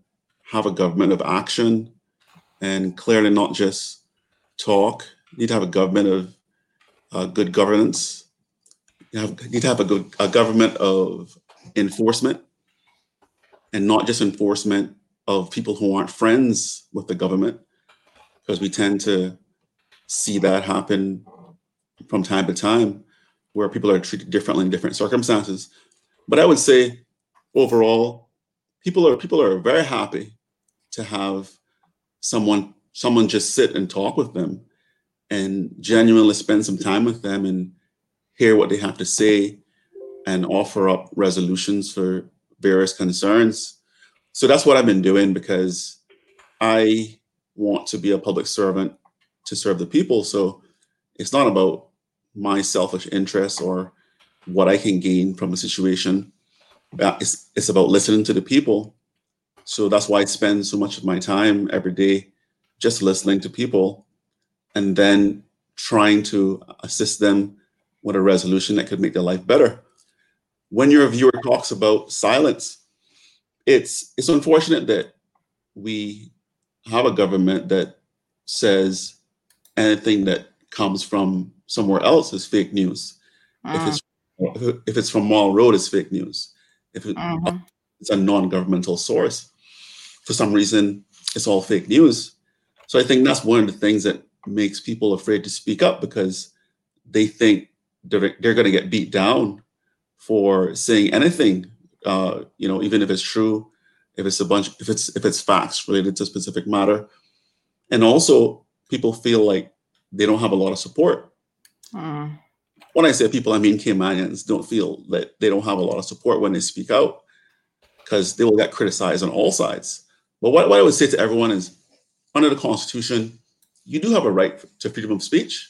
have a government of action and clearly not just talk. We need to have a government of uh, good governance. You have, need to have a good a government of enforcement and not just enforcement of people who aren't friends with the government, because we tend to see that happen from time to time where people are treated differently in different circumstances. But I would say overall, people are people are very happy to have someone someone just sit and talk with them and genuinely spend some time with them and hear what they have to say and offer up resolutions for various concerns. So that's what I've been doing because I want to be a public servant to serve the people. So it's not about my selfish interests or what I can gain from a situation. Uh, it's, it's about listening to the people. So that's why I spend so much of my time every day just listening to people and then trying to assist them with a resolution that could make their life better. When your viewer talks about silence, it's it's unfortunate that we have a government that says anything that comes from somewhere else is fake news. If it's if it's from Marl Road, it's fake news. If it, Mhm. it's a non-governmental source, for some reason, it's all fake news. So I think that's one of the things that makes people afraid to speak up because they think they're, they're going to get beat down for saying anything. Uh, you know, even if it's true, if it's a bunch, if it's if it's facts related to a specific matter, and also people feel like they don't have a lot of support. Mm. When I say people, I mean Caymanians don't feel that they don't have a lot of support when they speak out because they will get criticized on all sides. But what, what I would say to everyone is under the Constitution, you do have a right to freedom of speech.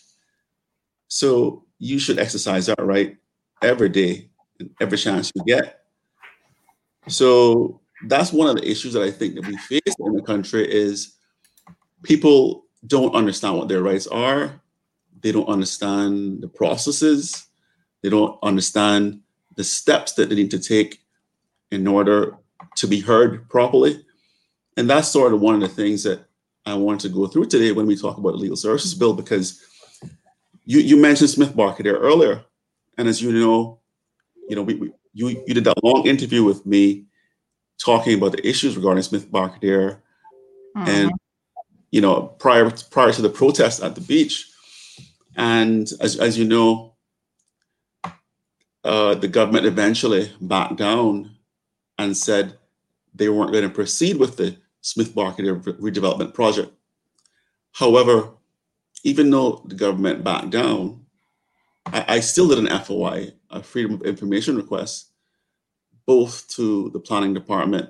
So you should exercise that right every day every chance you get. So that's one of the issues that I think that we face in the country is people don't understand what their rights are. They don't understand the processes. They don't understand the steps that they need to take in order to be heard properly. And that's sort of one of the things that I wanted to go through today when we talk about the legal services bill, because you, you mentioned Smith Barker there earlier. And as you know, you know, we, we you you did that long interview with me talking about the issues regarding Smith Barker and you know prior prior to the protest at the beach. And as, as you know uh, the government eventually backed down and said they weren't going to proceed with the smith market redevelopment project. However even though the government backed down I, I still did an foi a freedom of information request both to the planning department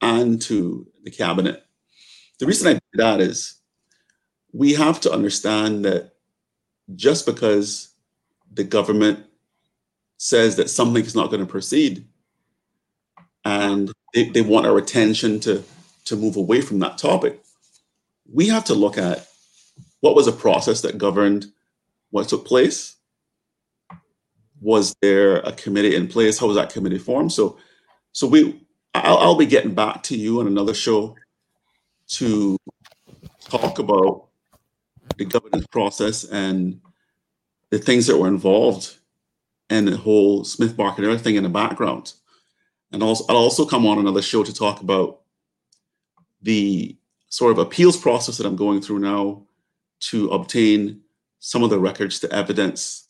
and to the cabinet the reason I did that is we have to understand that just because the government says that something is not going to proceed and they, they want our attention to, to move away from that topic, we have to look at what was a process that governed what took place. Was there a committee in place? How was that committee formed? So, so we, I'll, I'll be getting back to you on another show to talk about the governance process and the things that were involved and the whole Smith Barker and everything in the background. And also, I'll also come on another show to talk about the sort of appeals process that I'm going through now to obtain some of the records the evidence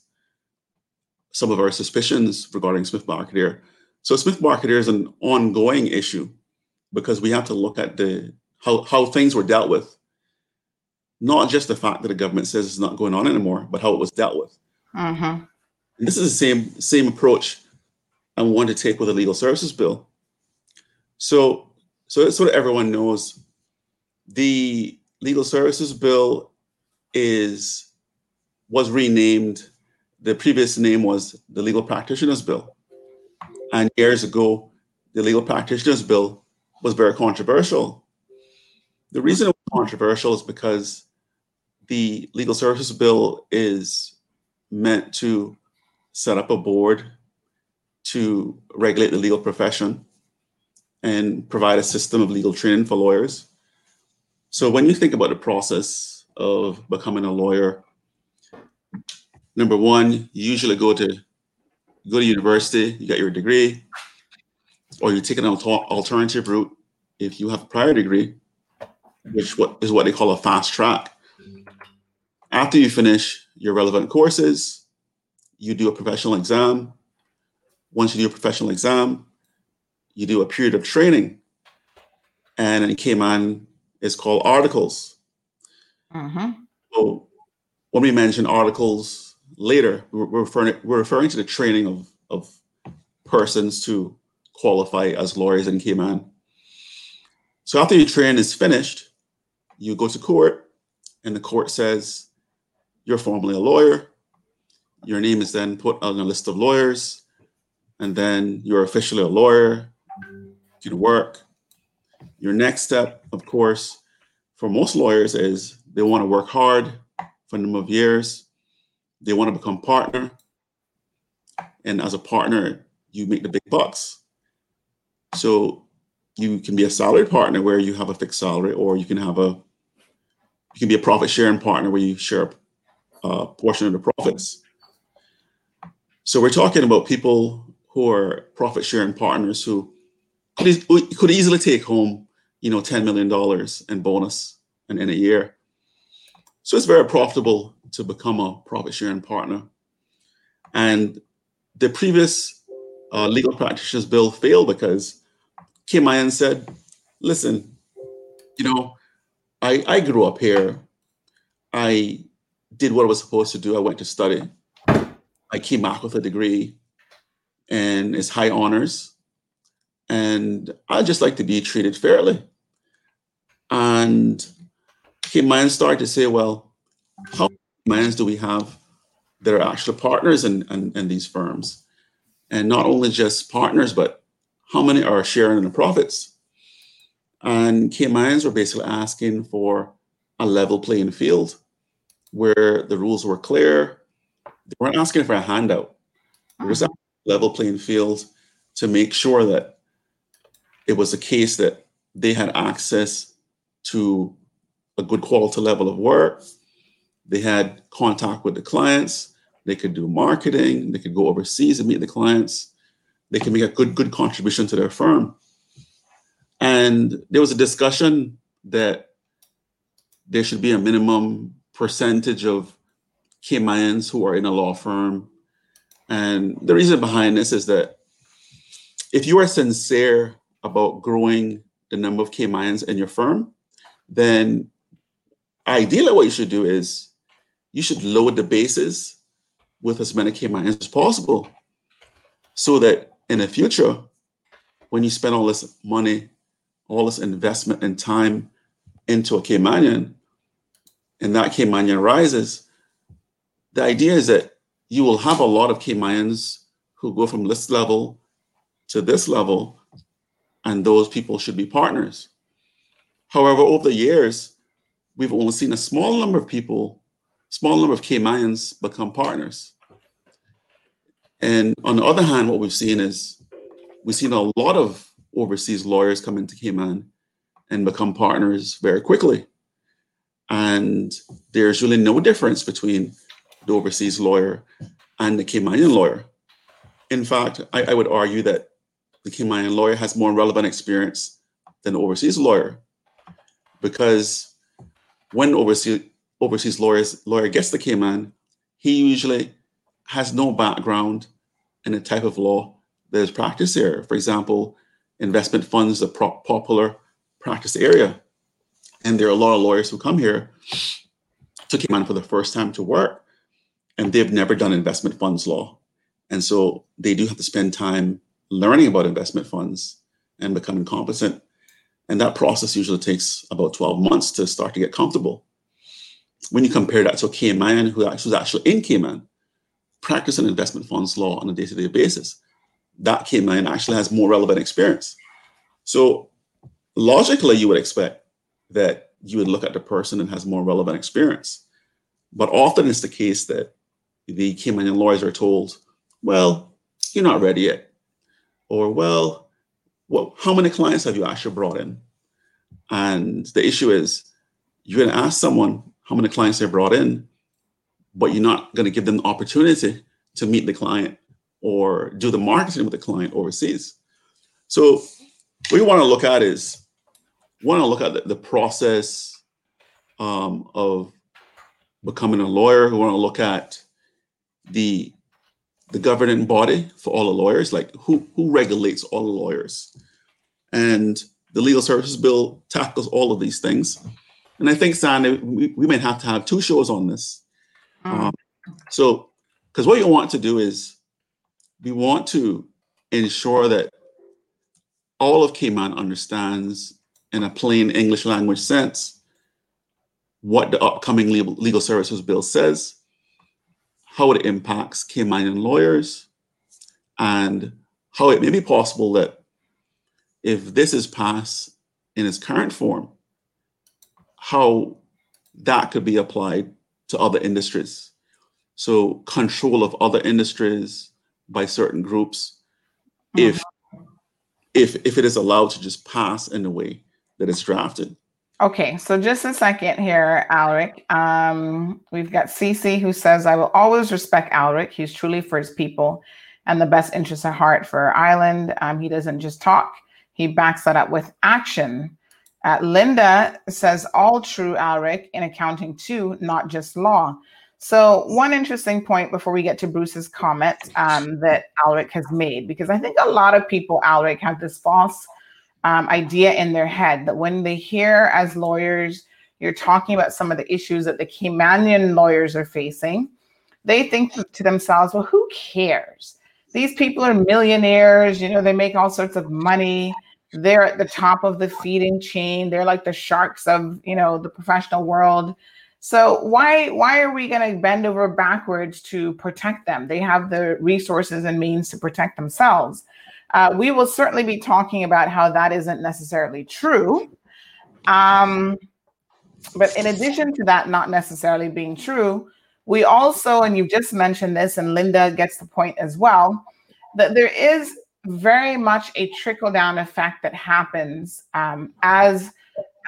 some of our suspicions regarding Smith Barker. So Smith Barker is an ongoing issue because we have to look at the how, how things were dealt with. Not just the fact that the government says it's not going on anymore, but how it was dealt with. Mhm. And this is the same same approach I want to take with the legal services bill. So, so so that everyone knows, the legal services bill is was renamed. The previous name was the legal practitioners bill, and years ago, the legal practitioners bill was very controversial. The reason it was controversial is because the legal services bill is meant to set up a board to regulate the legal profession and provide a system of legal training for lawyers. So when you think about the process of becoming a lawyer, number one, you usually go to go to university, you get your degree, or you take an alter- alternative route if you have a prior degree, which what is what they call a fast track. After you finish your relevant courses, you do a professional exam. Once you do a professional exam, you do a period of training. And in Cayman, it's called articles. Mm-hmm. So when we mention articles later, we're referring, we're referring to the training of, of persons to qualify as lawyers in Cayman. So after your training is finished, you go to court, and the court says you're formally a lawyer. Your name is then put on a list of lawyers, and then you're officially a lawyer. You can work. Your next step, of course, for most lawyers is they want to work hard for a number of years. They want to become partner. And as a partner, you make the big bucks. So you can be a salaried partner where you have a fixed salary, or you can have a you can be a profit sharing partner where you share a portion of the profits. So we're talking about people who are profit sharing partners who could, easily take home, you know, ten million dollars in bonus in, in a year. So it's very profitable to become a profit sharing partner. And the previous uh, legal practitioners bill failed because came in and said, listen, you know, I, I grew up here. I did what I was supposed to do. I went to study. I came back with a degree and it's high honors. And I just like to be treated fairly. And came in started to say, well, how mans do we have that are actual partners in, in, in these firms? And not only just partners, but how many are sharing in the profits? And Caymans were basically asking for a level playing field where the rules were clear. They weren't asking for a handout. It was a uh-huh. level playing field to make sure that it was a case that they had access to a good quality level of work. They had contact with the clients. They could do marketing. They could go overseas and meet the clients. They can make a good good contribution to their firm. And there was a discussion that there should be a minimum percentage of Caymans who are in a law firm. And the reason behind this is that if you are sincere about growing the number of Caymans in your firm, then ideally what you should do is you should load the bases with as many Caymans as possible so that in the future, when you spend all this money, all this investment and time into a Caymanian, and that Caymanian rises, the idea is that you will have a lot of Caymanians who go from this level to this level, and those people should be partners. However, over the years, we've only seen a small number of people, small number of Caymanians become partners. And on the other hand, what we've seen is we've seen a lot of overseas lawyers come into Cayman and become partners very quickly. And there's really no difference between the overseas lawyer and the Caymanian lawyer. In fact, I, I would argue that the Caymanian lawyer has more relevant experience than the overseas lawyer because when overseas overseas lawyers lawyer gets the Cayman, he usually has no background in the type of law that is practiced here. For example, investment funds is a popular practice area, and there are a lot of lawyers who come here to Cayman for the first time to work, and they've never done investment funds law, and so they do have to spend time learning about investment funds and becoming competent. And that process usually takes about 12 months to start to get comfortable. When you compare that to a Cayman who actually was actually in Cayman, practicing investment funds law on a day-to-day basis, that Cayman actually has more relevant experience. So logically, you would expect that you would look at the person that has more relevant experience. But often it's the case that the Caymanian lawyers are told, well, you're not ready yet. Or, well, well, how many clients have you actually brought in? And the issue is, you're going to ask someone how many clients they brought in, but you're not going to give them the opportunity to meet the client or do the marketing with the client overseas. So, what we want to look at is want to look at the, the process um, of becoming a lawyer. We want to look at the the governing body for all the lawyers, like who who regulates all the lawyers, and the legal services bill tackles all of these things. And I think, Sandy, we, we might have to have two shows on this. Mm. Um, so, because what you want to do is we want to ensure that all of Cayman understands in a plain English language sense what the upcoming legal, legal services bill says, how it impacts Caymanian lawyers, and how it may be possible that if this is passed in its current form, how that could be applied to other industries. So control of other industries by certain groups, mm-hmm. if if if it is allowed to just pass in the way that it's drafted. Okay, so just a second here, Alric. Um, we've got Cece who says, I will always respect Alric. He's truly for his people and the best interests at heart for our island. Um, he doesn't just talk, he backs that up with action. Uh, Linda says, all true, Alric, in accounting too, not just law. So, one interesting point before we get to Bruce's comment um, that Alric has made, because I think a lot of people, Alric, have this false um, idea in their head that when they hear as lawyers, you're talking about some of the issues that the Caymanian lawyers are facing, they think to themselves, well, who cares? These people are millionaires, you know, they make all sorts of money. They're at the top of the feeding chain. They're like the sharks of, you know, the professional world. So why why are we going to bend over backwards to protect them? They have the resources and means to protect themselves. Uh, we will certainly be talking about how that isn't necessarily true. Um, but in addition to that not necessarily being true, we also, and you've just mentioned this, and Linda gets the point as well, that there is very much a trickle down effect that happens um, as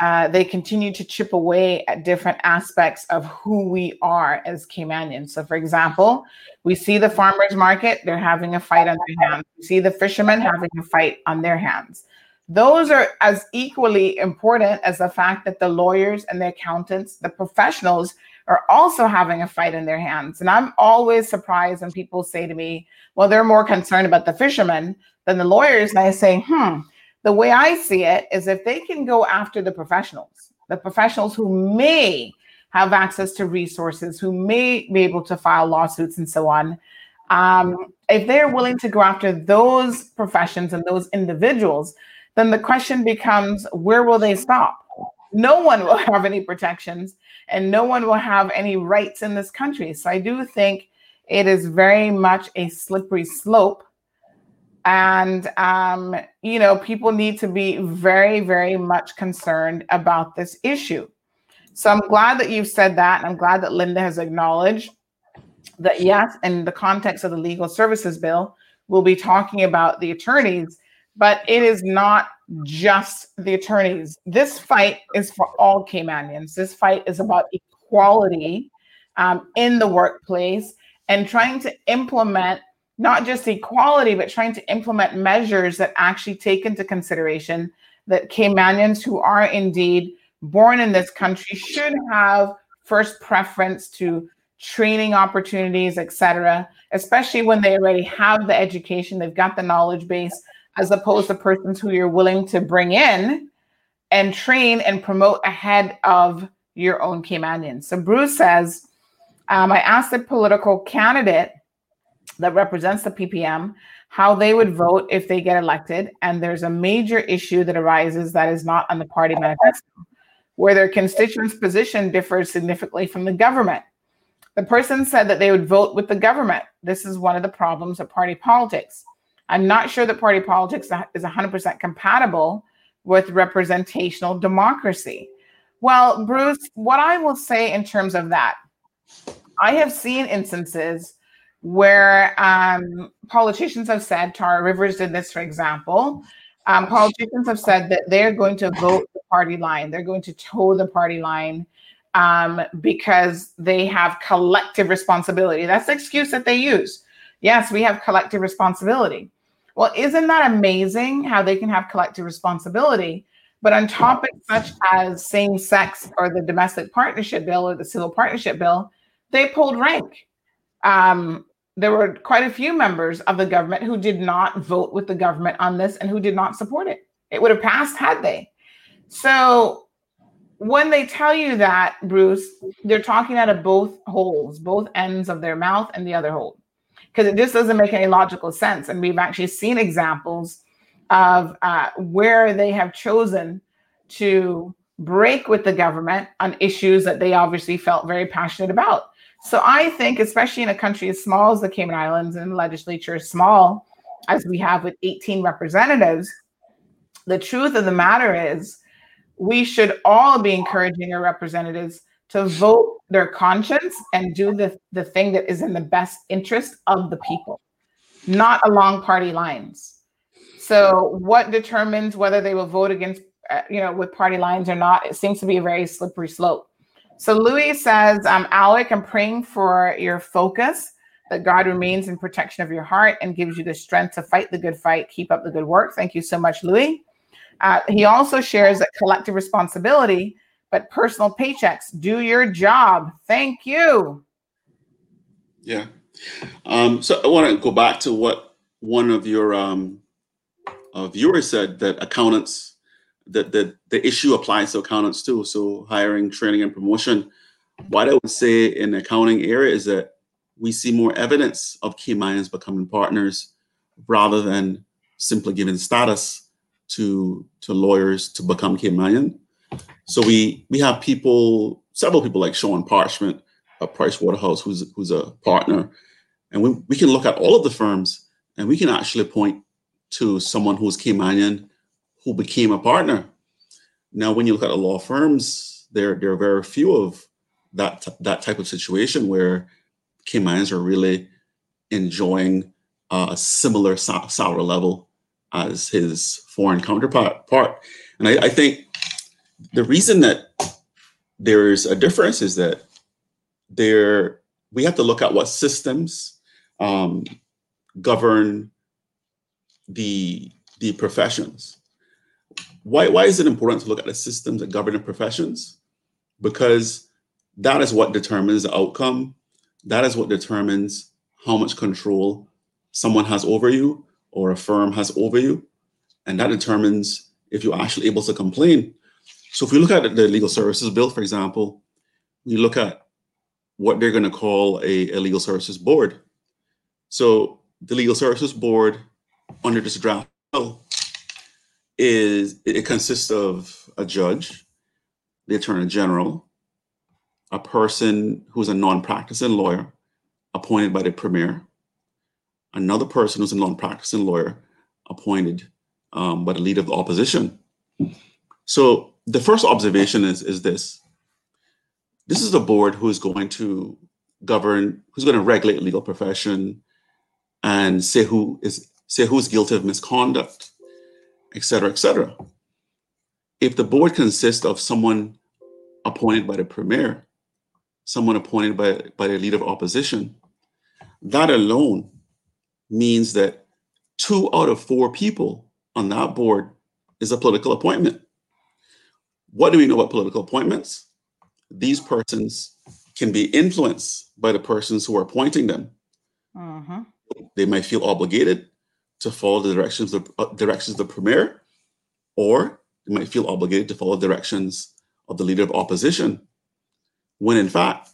uh, they continue to chip away at different aspects of who we are as Caymanians. So, for example, we see the farmers market, they're having a fight on their hands. We see the fishermen having a fight on their hands. Those are as equally important as the fact that the lawyers and the accountants, the professionals, are also having a fight in their hands. And I'm always surprised when people say to me, well, they're more concerned about the fishermen than the lawyers. And I say, hmm, the way I see it is if they can go after the professionals, the professionals who may have access to resources, who may be able to file lawsuits and so on, um, if they're willing to go after those professions and those individuals, then the question becomes where will they stop? No one will have any protections and no one will have any rights in this country. So I do think it is very much a slippery slope and, um, you know, people need to be very, very much concerned about this issue. So I'm glad that you've said that. And I'm glad that Linda has acknowledged that, yes, in the context of the legal services bill, we'll be talking about the attorneys, but it is not just the attorneys. This fight is for all Caymanians. This fight is about equality um, in the workplace and trying to implement not just equality, but trying to implement measures that actually take into consideration that Caymanians who are indeed born in this country should have first preference to training opportunities, etc., especially when they already have the education, they've got the knowledge base, as opposed to persons who you're willing to bring in and train and promote ahead of your own Caymanians. So Bruce says, um, I asked a political candidate that represents the PPM how they would vote if they get elected. And there's a major issue that arises that is not on the party manifesto, where their constituents' position differs significantly from the government. The person said that they would vote with the government. This is one of the problems of party politics. I'm not sure that party politics is 100% compatible with representational democracy. Well, Bruce, what I will say in terms of that I have seen instances where um, politicians have said, Tara Rivers did this, for example. Um, politicians have said that they're going to vote the party line, they're going to toe the party line um, because they have collective responsibility. That's the excuse that they use. Yes, we have collective responsibility. Well, isn't that amazing how they can have collective responsibility? But on topics such as same sex or the domestic partnership bill or the civil partnership bill, they pulled rank. Um, there were quite a few members of the government who did not vote with the government on this and who did not support it. It would have passed had they. So when they tell you that, Bruce, they're talking out of both holes, both ends of their mouth and the other hole, because it just doesn't make any logical sense. And we've actually seen examples of uh, where they have chosen to break with the government on issues that they obviously felt very passionate about. So I think, especially in a country as small as the Cayman Islands and legislature as small as we have with 18 representatives, the truth of the matter is we should all be encouraging our representatives to vote their conscience and do the, the thing that is in the best interest of the people, not along party lines. So, what determines whether they will vote against, uh, you know, with party lines or not? It seems to be a very slippery slope. So, Louis says, um, Alric, I'm praying for your focus, that God remains in protection of your heart and gives you the strength to fight the good fight. Keep up the good work. Thank you so much, Louis. Uh, he also shares that collective responsibility, but personal paychecks. Do your job. Thank you. Yeah. Um, so I want to go back to what one of your um, uh, viewers said that accountants, that the, the issue applies to accountants too. So hiring, training, and promotion. What I would say in the accounting area is that we see more evidence of Caymanians becoming partners rather than simply giving status to to lawyers to become key Caymanian. So we we have people, several people like Sean Parchment, a Price Waterhouse, who's who's a partner, and we, we can look at all of the firms and we can actually point to someone who's Caymanian who became a partner. Now, when you look at the law firms, there there are very few of that that type of situation where Caymanians are really enjoying a similar salary level as his foreign counterpart. Part. And I, I think the reason that there's a difference is that there we have to look at what systems um, govern the the professions. Why why is it important to look at the systems that govern the professions? Because that is what determines the outcome. That is what determines how much control someone has over you or a firm has over you. And that determines if you're actually able to complain. So if we look at the legal services bill, for example, we look at what they're going to call a, a legal services board. So the legal services board under this draft bill is it consists of a judge, the attorney general, a person who's a non-practicing lawyer appointed by the premier, another person who's a non-practicing lawyer appointed um, by the leader of the opposition. So the first observation is is this: this is a board who is going to govern, who's going to regulate legal profession, and say who is say who's guilty of misconduct, et cetera, et cetera. If the board consists of someone appointed by the premier, someone appointed by, by the leader of opposition, that alone means that two out of four people on that board is a political appointment. What do we know about political appointments? These persons can be influenced by the persons who are appointing them. Uh-huh. They might feel obligated to follow the directions of uh, directions of the premier, or they might feel obligated to follow the directions of the leader of opposition. When in fact,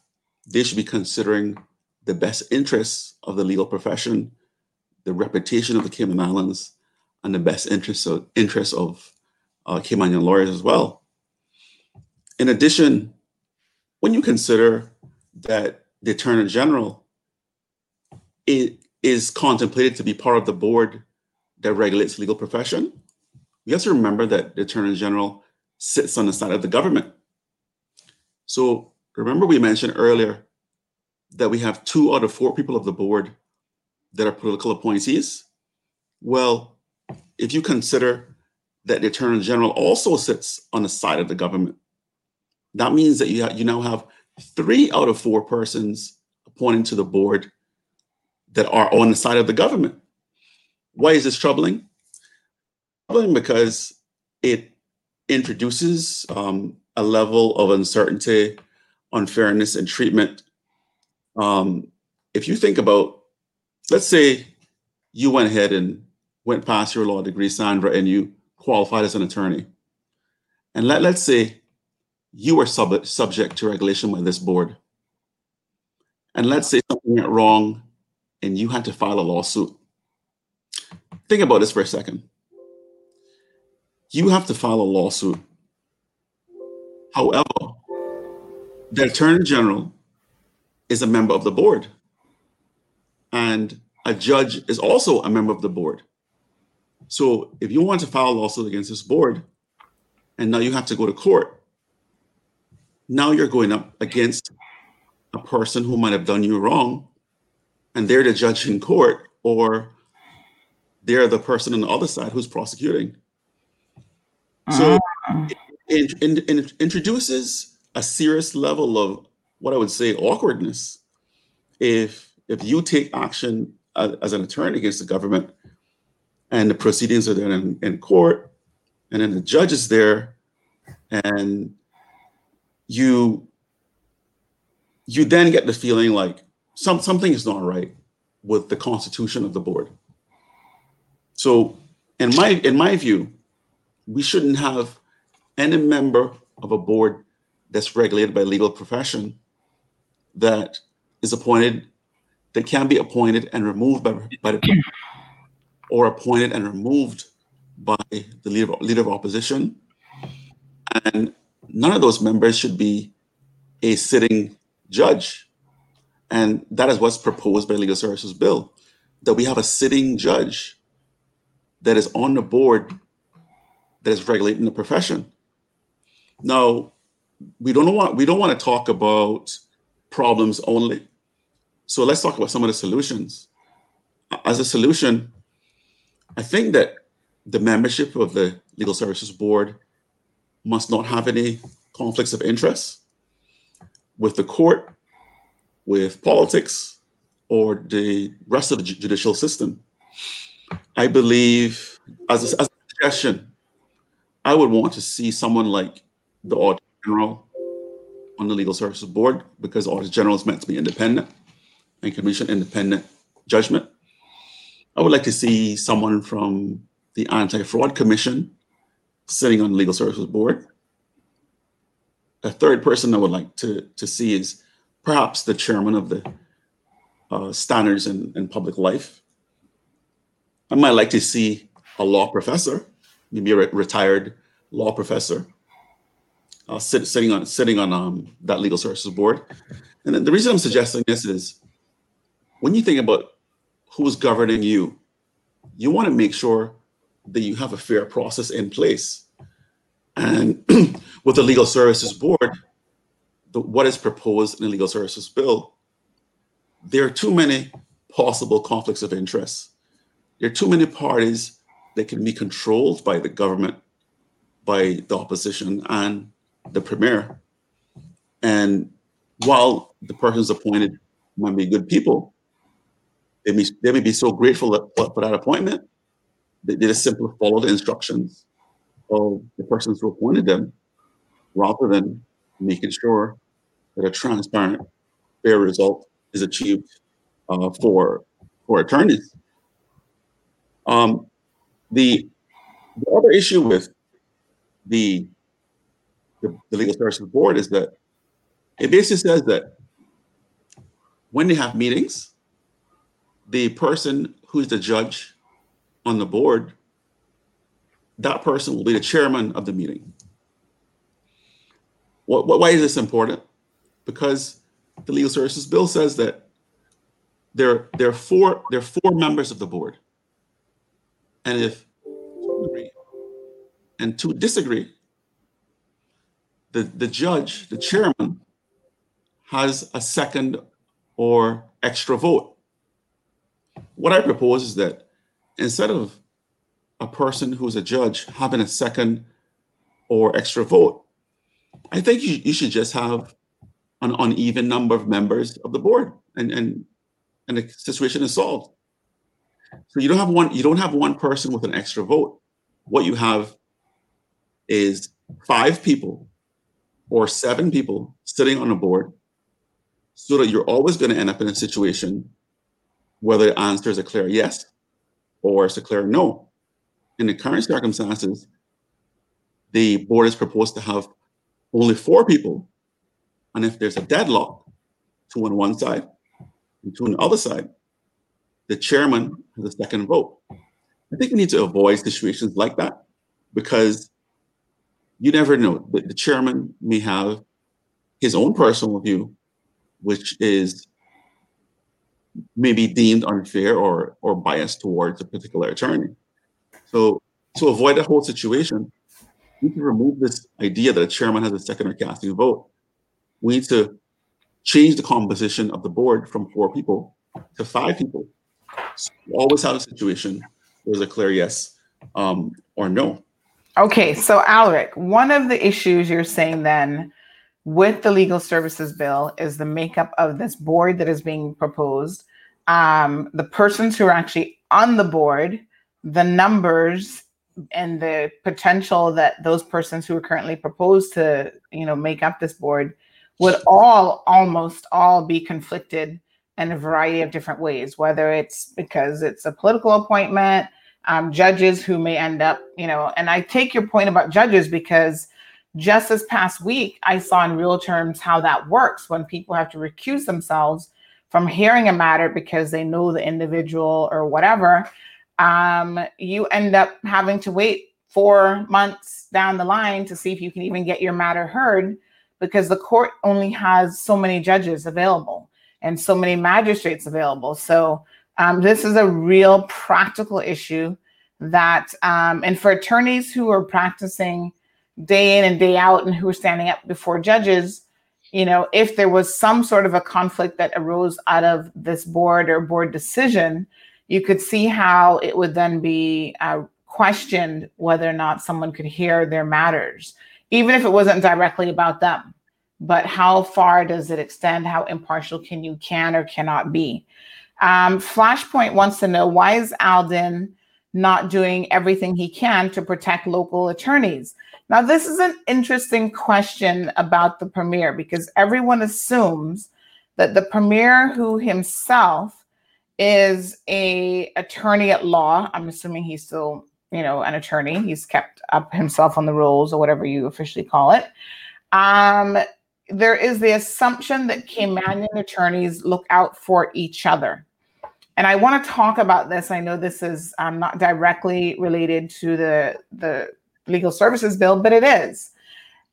they should be considering the best interests of the legal profession the reputation of the Cayman Islands and the best interests of, interests of uh, Caymanian lawyers as well. In addition, when you consider that the Attorney General is contemplated to be part of the board that regulates legal profession, we have to remember that the Attorney General sits on the side of the government. So remember we mentioned earlier that we have two out of four people of the board that are political appointees. Well, if you consider that the Attorney General also sits on the side of the government, that means that you, you now have three out of four persons appointed to the board that are on the side of the government. Why is this troubling? Troubling because it introduces um, a level of uncertainty, unfairness, and treatment. Um, if you think about, let's say you went ahead and went past your law degree, Sandra, and you qualified as an attorney. And let, let's say you are sub- subject to regulation by this board. And let's say something went wrong and you had to file a lawsuit. Think about this for a second. You have to file a lawsuit. However, the Attorney General is a member of the board, and a judge is also a member of the board. So if you want to file a lawsuit against this board, and now you have to go to court, now you're going up against a person who might have done you wrong, and they're the judge in court, or they're the person on the other side who's prosecuting. So ah. it, it, it introduces a serious level of what I would say awkwardness. If if you take action as, as an attorney against the government, and the proceedings are there in, in court, and then the judge is there, and you you then get the feeling like some something is not right with the constitution of the board. So, in my in my view, we shouldn't have any member of a board that's regulated by legal profession that is appointed that can be appointed and removed by, by the or appointed and removed by the leader, leader of opposition and none of those members should be a sitting judge and that is what's proposed by legal services bill that we have a sitting judge that is on the board that is regulating the profession now, we don't want we don't want to talk about problems only. So let's talk about some of the solutions. As a solution, I think that the membership of the Legal Services Board must not have any conflicts of interest with the court, with politics, or the rest of the judicial system. I believe, as a, as a suggestion, I would want to see someone like the Auditor General on the Legal Services Board because the Auditor General is meant to be independent and commission independent judgment. I would like to see someone from the Anti-Fraud Commission sitting on the Legal Services Board. A third person I would like to, to see is perhaps the chairman of the uh, Standards in, in Public Life. I might like to see a law professor, maybe a re- retired law professor, uh, sit, sitting on sitting on um, that legal services board. And the reason I'm suggesting this is when you think about who's governing you, you want to make sure that you have a fair process in place. And with the legal services board, the, what is proposed in the legal services bill, there are too many possible conflicts of interest. There are too many parties that can be controlled by the government, by the opposition, and the premier. And while the persons appointed might be good people, they may, they may be so grateful for, for that appointment that they just simply follow the instructions of the persons who appointed them rather than making sure that a transparent, fair result is achieved uh, for, for attorneys. Um, the, the other issue with the the, the legal services board is that it basically says that when they have meetings, the person who's the judge on the board, that person will be the chairman of the meeting. What, what, why is this important? Because the legal services bill says that there, there are four there are four members of the board, and if two agree and two disagree, the, the judge, the chairman, has a second or extra vote. What I propose is that instead of a person who's a judge having a second or extra vote, I think you, you should just have an uneven number of members of the board and, and and the situation is solved. So you don't have one you don't have one person with an extra vote. What you have is five people or seven people sitting on a board so that you're always going to end up in a situation whether the answer is a clear yes or it's a clear no. In the current circumstances, the board is proposed to have only four people. And if there's a deadlock, two on one side and two on the other side, the chairman has a second vote. I think we need to avoid situations like that because you never know. The, the chairman may have his own personal view, which is maybe deemed unfair or or biased towards a particular attorney. So to avoid that whole situation, we to remove this idea that a chairman has a second or casting vote. We need to change the composition of the board from four people to five people. So always have a situation where there's a clear yes um, or no. Okay, so Alric, one of the issues you're saying then with the legal services bill is the makeup of this board that is being proposed, um, the persons who are actually on the board, the numbers, and the potential that those persons who are currently proposed to, you know, make up this board would all almost all be conflicted in a variety of different ways, whether it's because it's a political appointment, um, judges who may end up, you know, and I take your point about judges because just this past week, I saw in real terms how that works when people have to recuse themselves from hearing a matter because they know the individual or whatever. Um, you end up having to wait four months down the line to see if you can even get your matter heard because the court only has so many judges available and so many magistrates available. So um, this is a real practical issue that, um, and for attorneys who are practicing day in and day out and who standing up before judges, you know, if there was some sort of a conflict that arose out of this board or board decision, you could see how it would then be uh, questioned whether or not someone could hear their matters, even if it wasn't directly about them. But how far does it extend? How impartial can you can or cannot be? Um, Flashpoint wants to know why is Alden not doing everything he can to protect local attorneys? Now, this is an interesting question about the premier because everyone assumes that the premier, who himself is a attorney at law, I'm assuming he's still, you know, an attorney. He's kept up himself on the rules or whatever you officially call it. Um, there is the assumption that Caymanian attorneys look out for each other. And I want to talk about this. I know this is um, not directly related to the the legal services bill, but it is.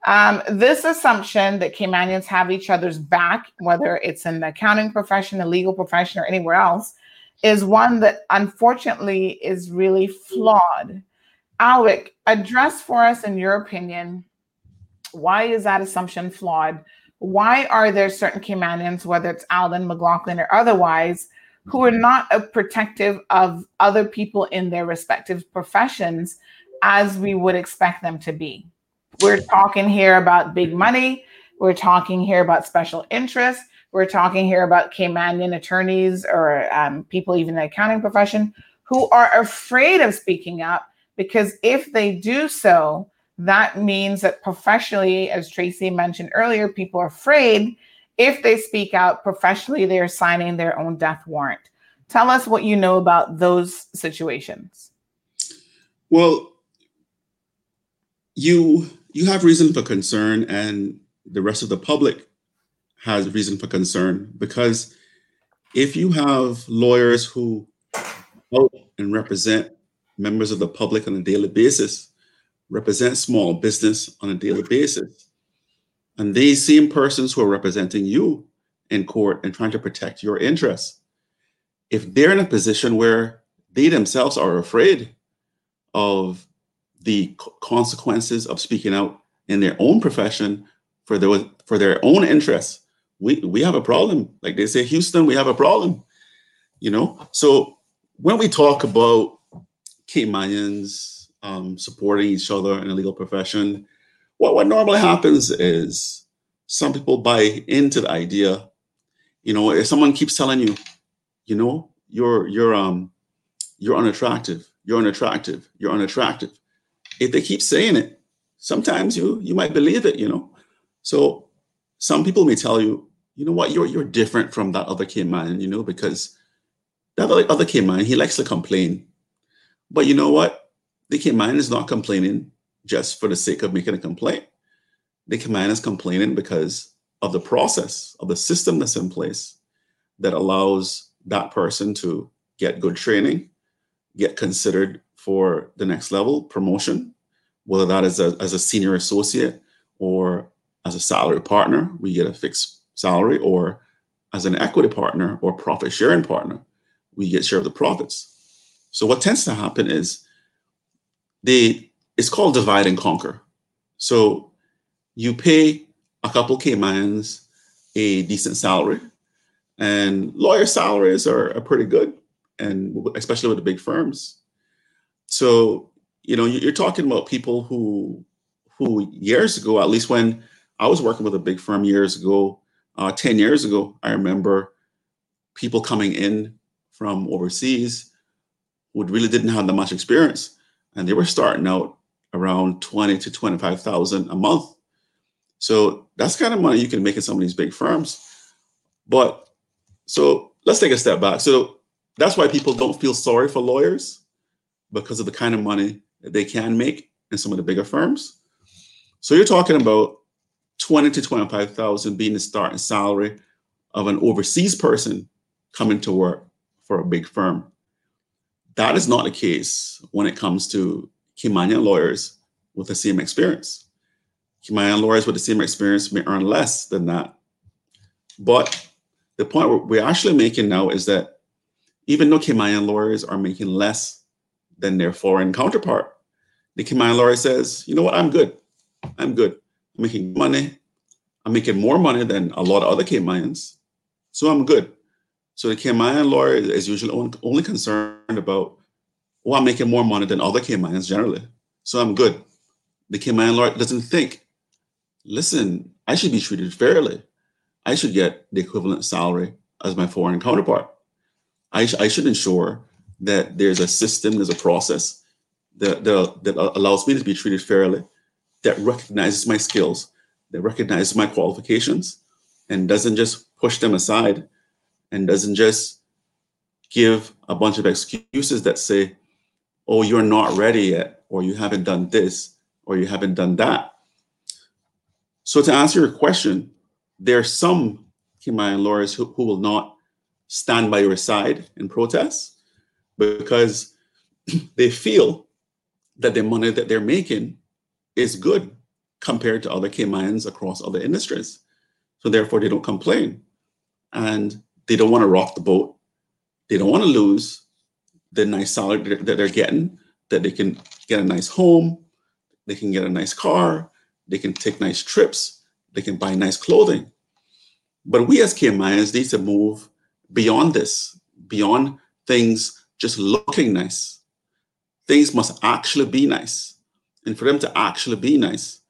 Um, this assumption that Caymanians have each other's back, whether it's in the accounting profession, the legal profession, or anywhere else, is one that unfortunately is really flawed. Alric, address for us, in your opinion, why is that assumption flawed? Why are there certain Caymanians, whether it's Alden, McLaughlin, or otherwise, who are not a protective of other people in their respective professions as we would expect them to be. We're talking here about big money. We're talking here about special interests. We're talking here about Caymanian attorneys or um, people even in the accounting profession who are afraid of speaking up because if they do so, that means that professionally, as Tracy mentioned earlier, people are afraid if they speak out professionally, they're signing their own death warrant. Tell us what you know about those situations. Well, you you have reason for concern and the rest of the public has reason for concern because if you have lawyers who vote and represent members of the public on a daily basis represent small business on a daily basis and these same persons who are representing you in court and trying to protect your interests if they're in a position where they themselves are afraid of the consequences of speaking out in their own profession for their for their own interests we we have a problem. Like they say, Houston, we have a problem. You know, so when we talk about Caymanians um, supporting each other in the legal profession, what what normally happens is some people buy into the idea. You know, if someone keeps telling you, you know, you're you're um you're unattractive, you're unattractive, you're unattractive. If they keep saying it, sometimes you you might believe it. You know, so some people may tell you, you know what, you're you're different from that other Cayman, you know, because that other, Cayman, he likes to complain. But you know what? The Cayman is not complaining just for the sake of making a complaint. The Cayman is complaining because of the process, of the system that's in place that allows that person to get good training, get considered for the next level promotion, whether that is a, as a senior associate or as a salary partner, we get a fixed salary, or as an equity partner or profit sharing partner, we get share of the profits. So what tends to happen is they it's called divide and conquer. So you pay a couple Caymans a decent salary, and lawyer salaries are, are pretty good, and especially with the big firms. So you know you're talking about people who who years ago, at least when I was working with a big firm years ago, uh, 10 years ago, I remember people coming in from overseas who really didn't have that much experience. And they were starting out around 20 to 25,000 a month. So that's kind of money you can make in some of these big firms. But so let's take a step back. So that's why people don't feel sorry for lawyers because of the kind of money that they can make in some of the bigger firms. So you're talking about 20 to 25,000 being the starting salary of an overseas person coming to work for a big firm. That is not the case when it comes to Caymanian lawyers with the same experience. Caymanian lawyers with the same experience may earn less than that. But the point we're actually making now is that even though Caymanian lawyers are making less than their foreign counterpart, the Caymanian lawyer says, you know what, I'm good. I'm good I'm making money. I'm making more money than a lot of other Caymanians. So I'm good. So the Cayman lawyer is usually only concerned about, oh, I'm making more money than other Caymanians generally. So I'm good. The Cayman lawyer doesn't think, listen, I should be treated fairly. I should get the equivalent salary as my foreign counterpart. I, sh- I should ensure that there's a system, there's a process that, that, that allows me to be treated fairly that recognizes my skills, that recognizes my qualifications, and doesn't just push them aside and doesn't just give a bunch of excuses that say, oh, you're not ready yet, or you haven't done this, or you haven't done that. So, to answer your question, there are some Cayman lawyers who, who will not stand by your side in protest because they feel that the money that they're making is good compared to other Caymans across other industries. So therefore, they don't complain, and they don't want to rock the boat. They don't want to lose the nice salary that they're getting. That they can get a nice home, they can get a nice car, they can take nice trips, they can buy nice clothing. But we as Caymans need to move beyond this, beyond things just looking nice. Things must actually be nice. And for them to actually be nice,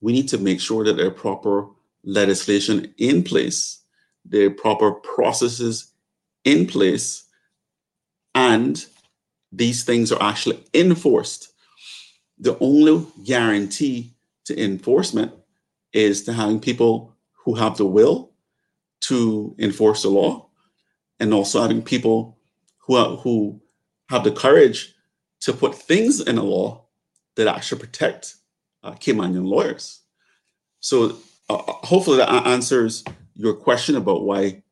we need to make sure that there are proper legislation in place, there are proper processes in place, and these things are actually enforced. The only guarantee to enforcement is to having people who have the will to enforce the law and also having people who, who have the courage to put things in a law that actually protect uh, Caymanian lawyers. So uh, uh, hopefully that answers your question about why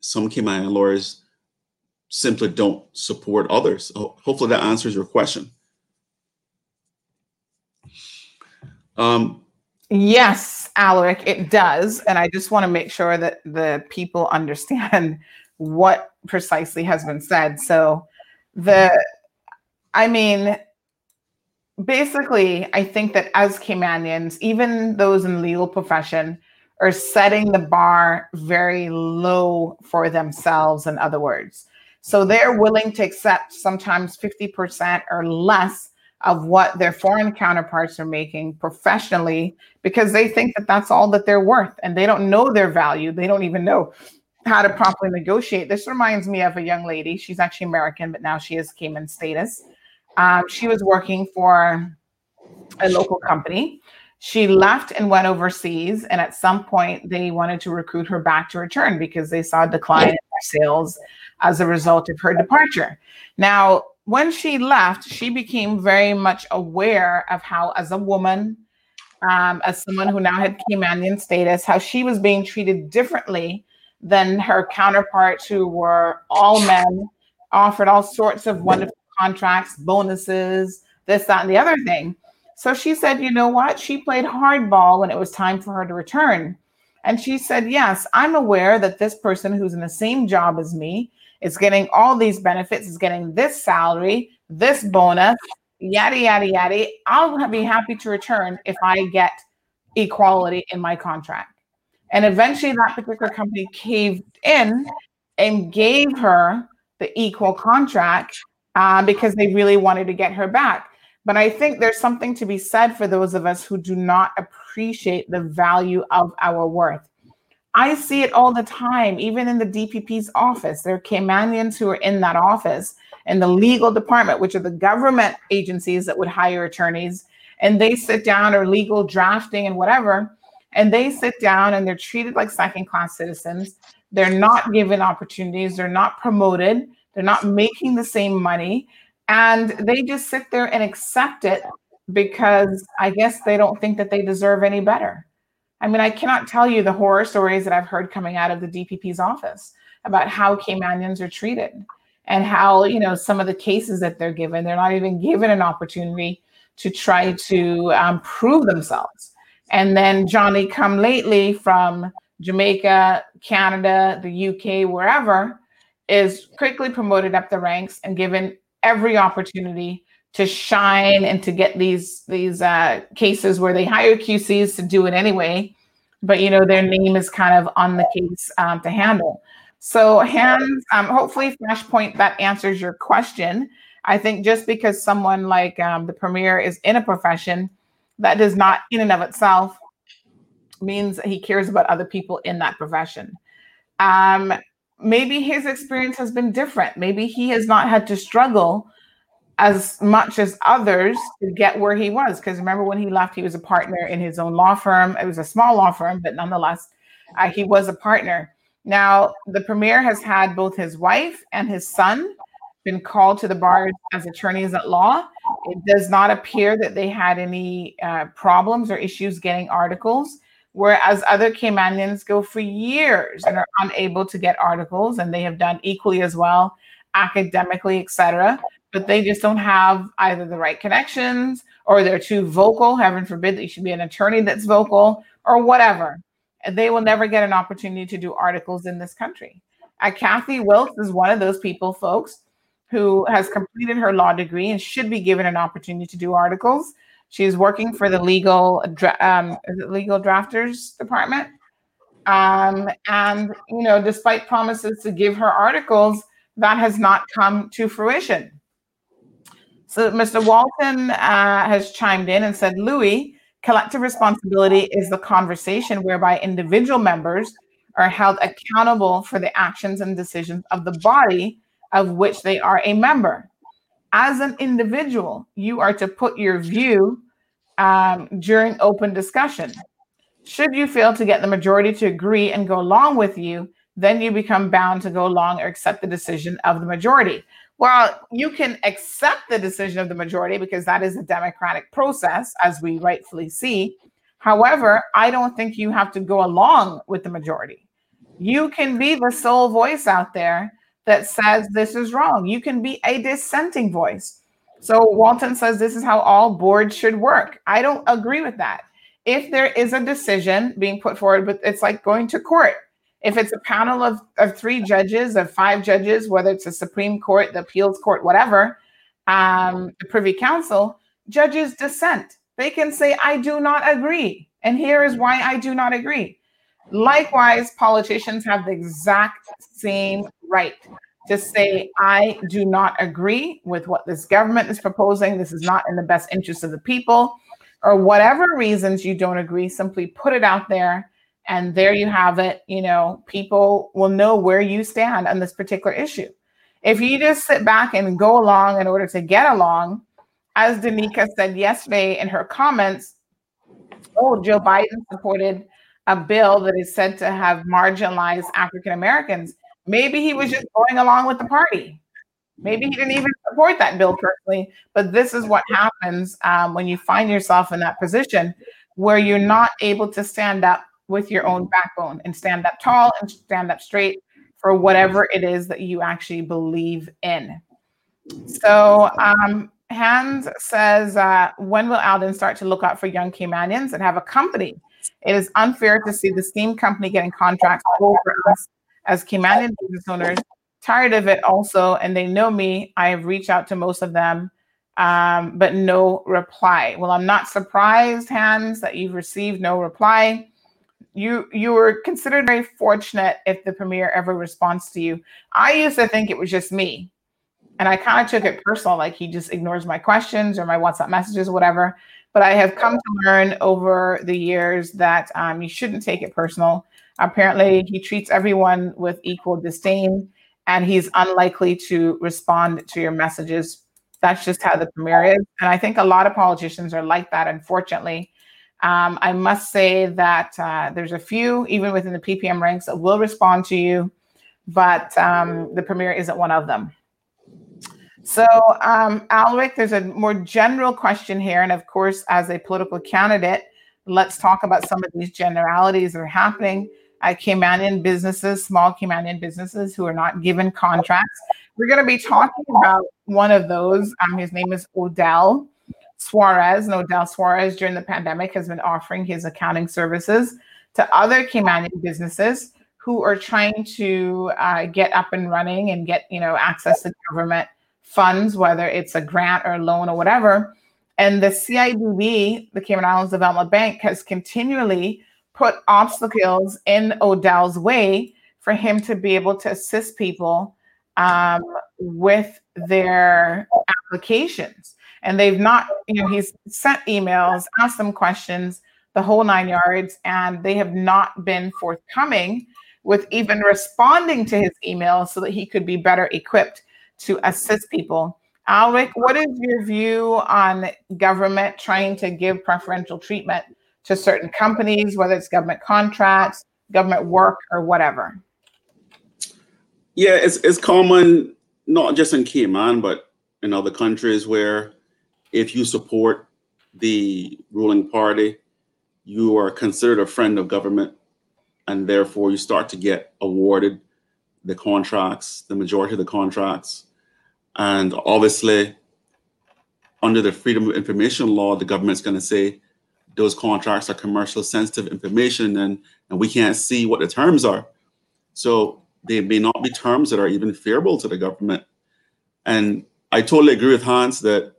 some Caymanian lawyers simply don't support others. Hopefully that answers your question. Um, yes, Alaric, it does. And I just want to make sure that the people understand what precisely has been said. So the, I mean, basically, I think that as Caymanians, even those in the legal profession, are setting the bar very low for themselves, in other words. So they're willing to accept sometimes 50% or less of what their foreign counterparts are making professionally because they think that that's all that they're worth and they don't know their value. They don't even know how to properly negotiate. This reminds me of a young lady. She's actually American, but now she is Cayman status. Um, she was working for a local company. She left and went overseas, and at some point, they wanted to recruit her back to return because they saw a decline in sales as a result of her departure. Now, when she left, she became very much aware of how, as a woman, um, as someone who now had Caymanian status, how she was being treated differently than her counterparts who were all men, offered all sorts of wonderful contracts, bonuses, this, that, and the other thing. So she said, you know what? She played hardball when it was time for her to return. And she said, yes, I'm aware that this person who's in the same job as me is getting all these benefits, is getting this salary, this bonus, yada, yada, yada. I'll be happy to return if I get equality in my contract. And eventually that particular company caved in and gave her the equal contract uh, because they really wanted to get her back. But I think there's something to be said for those of us who do not appreciate the value of our worth. I see it all the time, even in the DPP's office. There are Caymanians who are in that office in the legal department, which are the government agencies that would hire attorneys, and they sit down or legal drafting and whatever, and they sit down and they're treated like second class citizens. They're not given opportunities, they're not promoted, they're not making the same money, and they just sit there and accept it because I guess they don't think that they deserve any better. I mean, I cannot tell you the horror stories that I've heard coming out of the DPP's office about how Caymanians are treated and how, you know, some of the cases that they're given, they're not even given an opportunity to try to um, prove themselves. And then Johnny come lately from Jamaica, Canada, the UK, wherever, is quickly promoted up the ranks and given every opportunity to shine and to get these these uh, cases where they hire QCs to do it anyway, but you know their name is kind of on the case um, to handle. So, hands, um, hopefully, Flashpoint that answers your question. I think just because someone like um, the premier is in a profession, that does not, in and of itself, means he cares about other people in that profession. Um, maybe his experience has been different. Maybe he has not had to struggle as much as others to get where he was. Because remember, when he left, he was a partner in his own law firm. It was a small law firm, but nonetheless, uh, he was a partner. Now, the premier has had both his wife and his son been called to the bar as attorneys at law. It does not appear that they had any uh, problems or issues getting articles, whereas other Caymanians go for years and are unable to get articles, and they have done equally as well academically, etc but they just don't have either the right connections or they're too vocal. Heaven forbid that you should be an attorney that's vocal or whatever. They will never get an opportunity to do articles in this country. Uh, Kathy Wilkes is one of those people, folks, who has completed her law degree and should be given an opportunity to do articles. She's working for the legal um, legal drafters department, um, and you know, despite promises to give her articles, that has not come to fruition. So Mr. Walton uh, has chimed in and said, Louis, collective responsibility is the conversation whereby individual members are held accountable for the actions and decisions of the body of which they are a member. As an individual, you are to put your view um, during open discussion. Should you fail to get the majority to agree and go along with you, then you become bound to go along or accept the decision of the majority. Well, you can accept the decision of the majority because that is a democratic process, as we rightfully see. However, I don't think you have to go along with the majority. You can be the sole voice out there that says this is wrong. You can be a dissenting voice. So Walton says this is how all boards should work. I don't agree with that. If there is a decision being put forward, but it's like going to court if it's a panel of, of three judges, of five judges, whether it's the Supreme Court, the appeals court, whatever, um, the Privy Council, judges dissent. They can say, I do not agree. And here is why I do not agree. Likewise, politicians have the exact same right to say, I do not agree with what this government is proposing. This is not in the best interest of the people, or whatever reasons you don't agree, simply put it out there. And there you have it. You know, people will know where you stand on this particular issue. If you just sit back and go along in order to get along, as Danica said yesterday in her comments, oh, Joe Biden supported a bill that is said to have marginalized African Americans. Maybe he was just going along with the party. Maybe he didn't even support that bill personally, but this is what happens um, when you find yourself in that position where you're not able to stand up with your own backbone and stand up tall and stand up straight for whatever it is that you actually believe in. So, um, Hans says, uh, when will Alden start to look out for young Caymanians and have a company? It is unfair to see the steam company getting contracts over us as Caymanian business owners. Tired of it also, and they know me. I have reached out to most of them, um, but no reply. Well, I'm not surprised, Hans, that you've received no reply. You you were considered very fortunate if the premier ever responds to you. I used to think it was just me, and I kind of took it personal, like he just ignores my questions or my WhatsApp messages, whatever. But I have come to learn over the years that um, you shouldn't take it personal. Apparently, he treats everyone with equal disdain, and he's unlikely to respond to your messages. That's just how the premier is. And I think a lot of politicians are like that, unfortunately. Um, I must say that uh, there's a few, even within the PPM ranks, that will respond to you, but um, the premier isn't one of them. So, um, Alric, there's a more general question here. And of course, as a political candidate, let's talk about some of these generalities that are happening at Caymanian businesses, small Caymanian businesses who are not given contracts. We're going to be talking about one of those. Um, his name is Odell Suarez. And Odell Suarez, during the pandemic, has been offering his accounting services to other Caymanian businesses who are trying to uh, get up and running and get you know access to government funds, whether it's a grant or a loan or whatever. And the CIDB, the Cayman Islands Development Bank, has continually put obstacles in Odell's way for him to be able to assist people um, with their applications. And they've not, you know, he's sent emails, asked them questions, the whole nine yards, and they have not been forthcoming with even responding to his emails so that he could be better equipped to assist people. Alric, what is your view on government trying to give preferential treatment to certain companies, whether it's government contracts, government work, or whatever? Yeah, it's it's common not just in Cayman, but in other countries where if you support the ruling party, you are considered a friend of government, and therefore you start to get awarded the contracts, the majority of the contracts. And obviously, under the Freedom of Information Law, the government's going to say those contracts are commercial sensitive information and, and we can't see what the terms are. So they may not be terms that are even favorable to the government. And I totally agree with Hans that,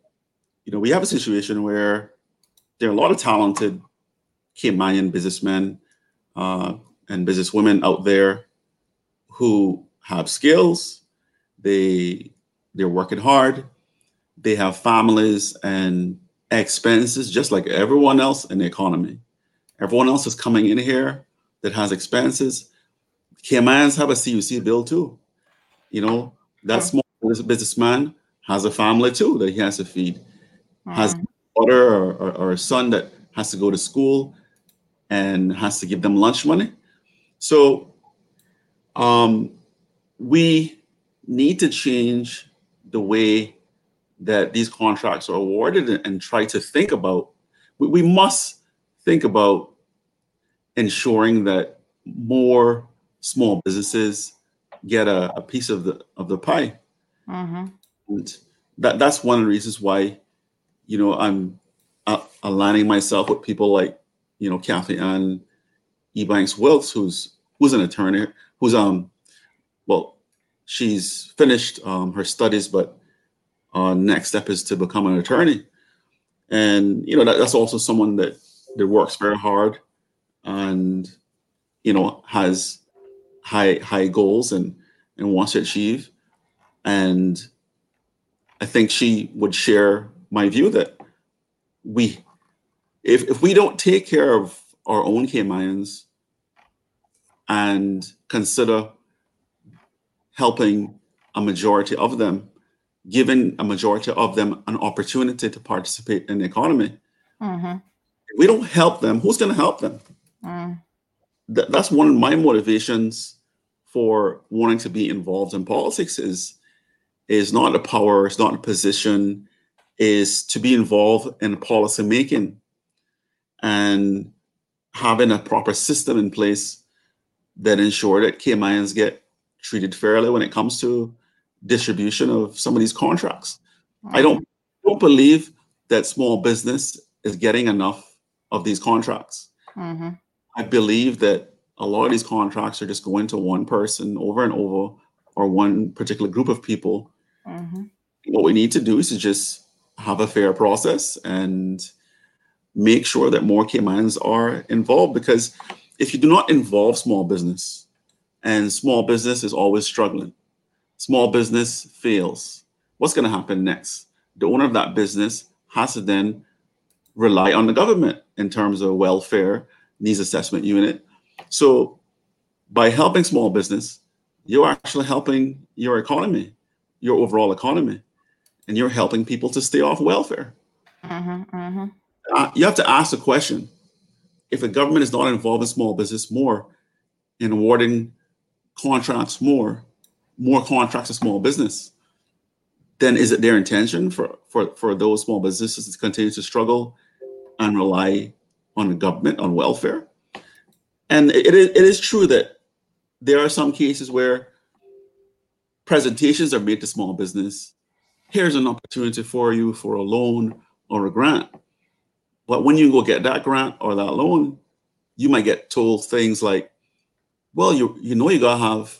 you know, we have a situation where there are a lot of talented Caymanian businessmen uh, and businesswomen out there who have skills, they they're working hard, they have families and expenses just like everyone else in the economy. Everyone else is coming in here that has expenses. Caymans have a CUC bill too. You know, that small businessman has a family too that he has to feed. Mm. Has a daughter or, or, or a son that has to go to school and has to give them lunch money. So um, we need to change the way that these contracts are awarded and, and try to think about we, we, must think about ensuring that more small businesses get a, a piece of the of the pie mm-hmm. and that that's one of the reasons why you know i'm uh, aligning myself with people like you know kathy ann ebanks wilkes who's who's an attorney who's um well she's finished um, her studies, but uh, next step is to become an attorney. And you know that, that's also someone that that works very hard, and you know, has high high goals and and wants to achieve. And I think she would share my view that we, if if we don't take care of our own Caymanians and consider helping a majority of them, giving a majority of them an opportunity to participate in the economy. Mm-hmm. We don't help them, who's going to help them? Mm. Th- that's one of my motivations for wanting to be involved in politics is is not a power, it's not a position, is to be involved in policy making and having a proper system in place that ensure that Caymanians get treated fairly when it comes to distribution of some of these contracts. I don't don't believe that small business is getting enough of these contracts. Mm-hmm. I believe that a lot of these contracts are just going to one person over and over or one particular group of people. Mm-hmm. What we need to do is to just have a fair process and make sure that more Caymanians are involved because if you do not involve small business and small business is always struggling, small business fails, what's going to happen next? The owner of that business has to then rely on the government in terms of welfare, needs assessment unit. So by helping small business, you're actually helping your economy, your overall economy, and you're helping people to stay off welfare. Mm-hmm. Mm-hmm. Uh, you have to ask the question if the government is not involved in small business more in awarding contracts more, more contracts to small business, then is it their intention for, for, for those small businesses to continue to struggle and rely on the government, on welfare? And it, it, is, true that there are some cases where presentations are made to small business. Here's an opportunity for you for a loan or a grant. But when you go get that grant or that loan, you might get told things like, well, you you know you gotta have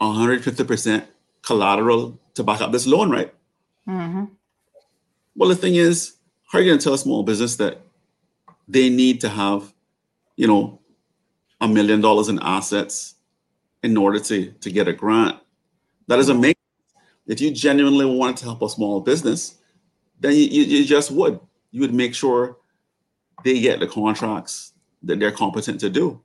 150% collateral to back up this loan, right? Mm-hmm. Well, the thing is, how are you gonna tell a small business that they need to have, you know, a million dollars in assets in order to, to get a grant? That doesn't make if you genuinely wanted to help a small business, then you, you, you just would. You would make sure they get the contracts that they're competent to do.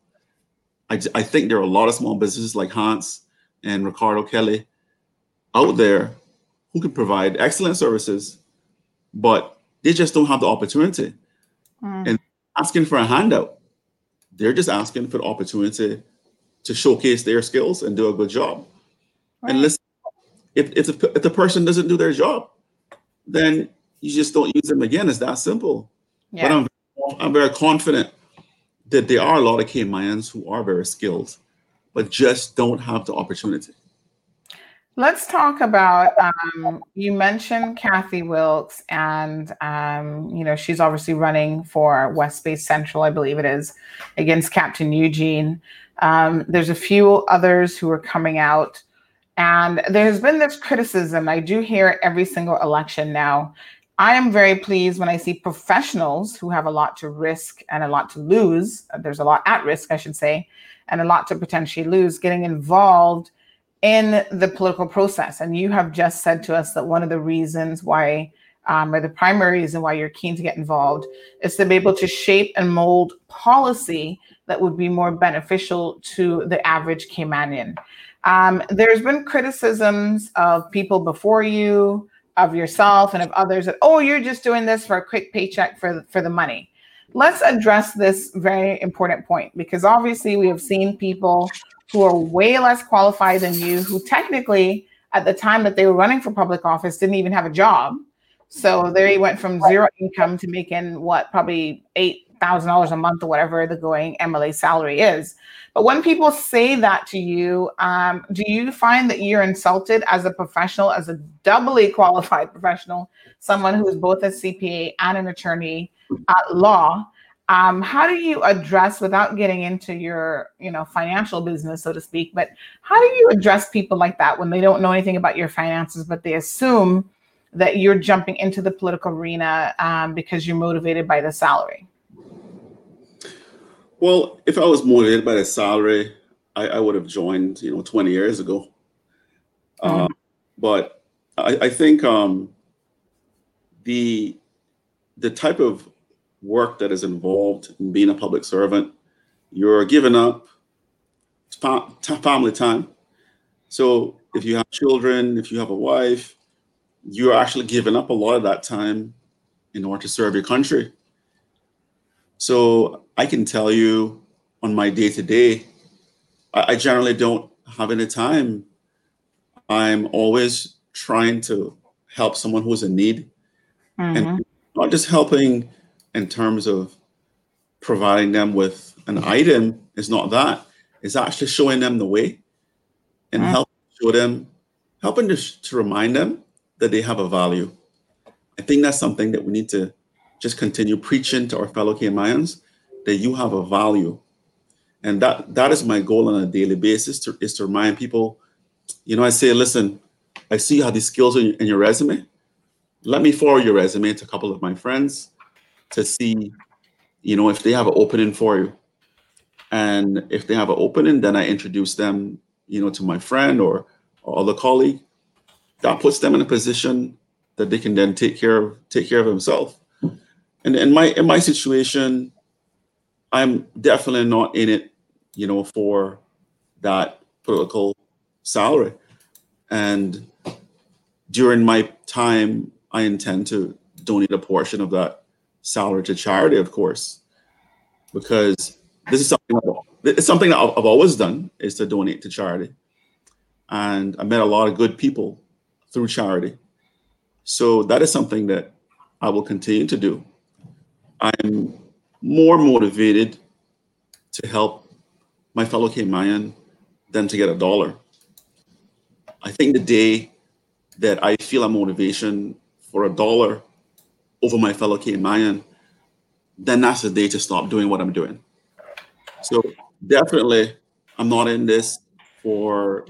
I, I think there are a lot of small businesses like Hans and Ricardo Kelly out there who can provide excellent services, but they just don't have the opportunity. Mm. And asking for a handout, they're just asking for the opportunity to showcase their skills and do a good job. Right. And listen, if, if, the, if the person doesn't do their job, then you just don't use them again. It's that simple. But Yeah. I'm, I'm very confident that there are a lot of Caymanians who are very skilled, but just don't have the opportunity. Let's talk about. Um, you mentioned Kathy Wilkes, and um, you know she's obviously running for West Bay Central, I believe it is, against Captain Eugene. Um, there's a few others who are coming out, and there's been this criticism. I do hear every single election now. I am very pleased when I see professionals who have a lot to risk and a lot to lose. There's a lot at risk, I should say, and a lot to potentially lose getting involved in the political process. And you have just said to us that one of the reasons why, um, or the primary reason why you're keen to get involved, is to be able to shape and mold policy that would be more beneficial to the average Caymanian. Um, there's been criticisms of people before you, of yourself, and of others that, oh, you're just doing this for a quick paycheck for, for the money. Let's address this very important point because obviously we have seen people who are way less qualified than you, who technically at the time that they were running for public office didn't even have a job. So they went from zero income to making what probably eight thousand dollars a month or whatever the going MLA salary is. But when people say that to you, um, do you find that you're insulted as a professional, as a doubly qualified professional, someone who is both a CPA and an attorney at law? um, how do you address without getting into your you know financial business so to speak but how do you address people like that when they don't know anything about your finances but they assume that you're jumping into the political arena um, because you're motivated by the salary Well, if I was motivated by the salary, I, I would have joined, you know, 20 years ago. Mhm. Uh, but I, I think um, the the type of work that is involved in being a public servant, you're giving up family time. So if you have children, if you have a wife, you're actually giving up a lot of that time in order to serve your country. So I can tell you on my day to day, I generally don't have any time. I'm always trying to help someone who's in need Mhm. and not just helping in terms of providing them with an item is not that. It's actually showing them the way and Mm. help show them helping to, to remind them that they have a value. I think that's something that we need to just continue preaching to our fellow Caymanians that you have a value. And that that is my goal on a daily basis to, is to remind people you know i say listen i see you have these skills in, in your resume. Let me forward your resume to a couple of my friends to see, you know, if they have an opening for you. And if they have an opening, then I introduce them, you know, to my friend or, or other colleague. That puts them in a position that they can then take care of take care of themselves. And in my in my situation, I'm definitely not in it, you know, for that political salary. And during my time, I intend to donate a portion of that salary to charity, of course, because this is something I've, it's something that I've always done is to donate to charity, and I met a lot of good people through charity. So that is something that I will continue to do. I'm more motivated to help my fellow Cayman than to get a dollar. I think the day that I feel a motivation for a dollar over my fellow Cayman, then that's the day to stop doing what I'm doing. So definitely, I'm not in this for,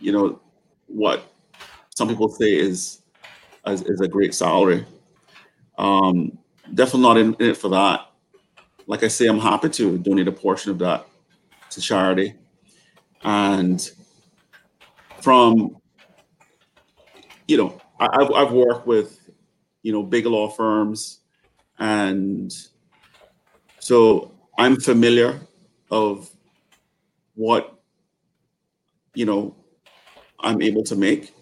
you know, what some people say is is, is a great salary. Um, definitely not in, in it for that. Like I say, I'm happy to donate a portion of that to charity, and from you know, I- I've I've worked with you know big law firms, and so I'm familiar of what you know I'm able to make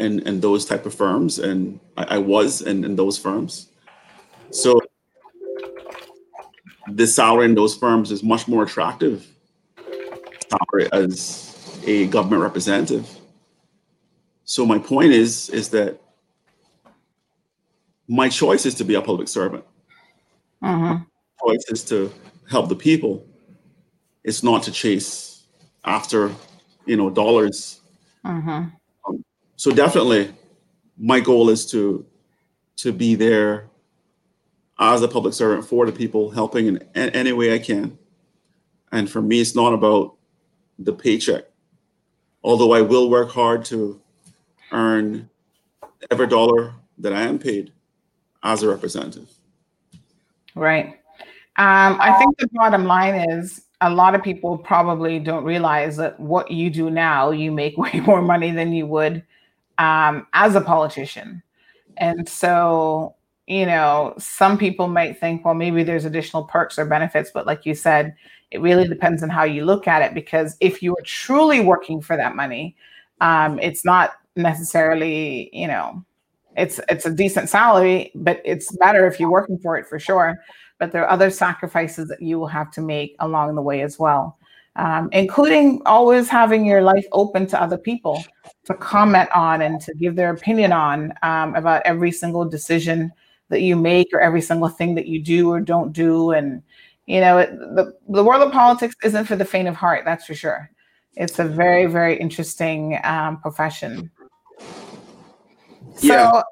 and, and those type of firms, and I, I was in, in those firms. So the salary in those firms is much more attractive as a government representative. So my point is is that my choice is to be a public servant. Mhm. Choice is to help the people. It's not to chase after, you know, dollars. Mhm. So definitely, my goal is to to be there as a public servant for the people, helping in any way I can. And for me, it's not about the paycheck. Although I will work hard to earn every dollar that I am paid as a representative. Right. Um, I think the bottom line is a lot of people probably don't realize that what you do now, you make way more money than you would um, as a politician. And so, you know, some people might think, well, maybe there's additional perks or benefits, but like you said, it really depends on how you look at it. Because if you are truly working for that money, um, it's not necessarily, you know, it's it's a decent salary, but it's better if you're working for it for sure. But there are other sacrifices that you will have to make along the way as well, um, including always having your life open to other people to comment on and to give their opinion on um, about every single decision that you make or every single thing that you do or don't do. And you know, it, the the world of politics isn't for the faint of heart. That's for sure. It's a very very interesting um, profession. So,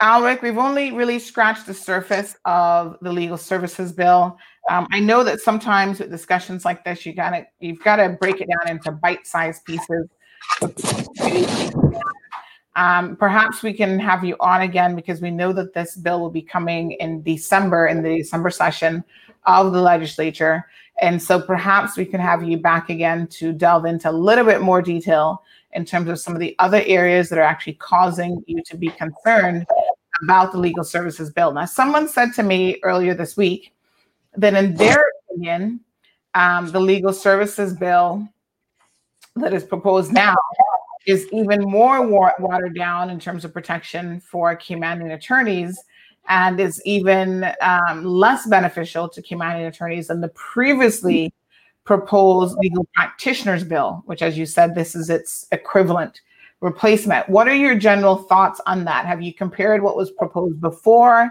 Alric, we've only really scratched the surface of the legal services bill. Um, I know that sometimes with discussions like this, you gotta you've got to break it down into bite-sized pieces. Um, perhaps we can have you on again because we know that this bill will be coming in December in the December session of the legislature. And so perhaps we can have you back again to delve into a little bit more detail in terms of some of the other areas that are actually causing you to be concerned about the legal services bill. Now, someone said to me earlier this week that in their opinion, um, the legal services bill that is proposed now is even more wa- watered down in terms of protection for Caymanian attorneys and is even um, less beneficial to Caymanian attorneys than the previously proposed legal practitioners bill, which, as you said, this is its equivalent replacement. What are your general thoughts on that? Have you compared what was proposed before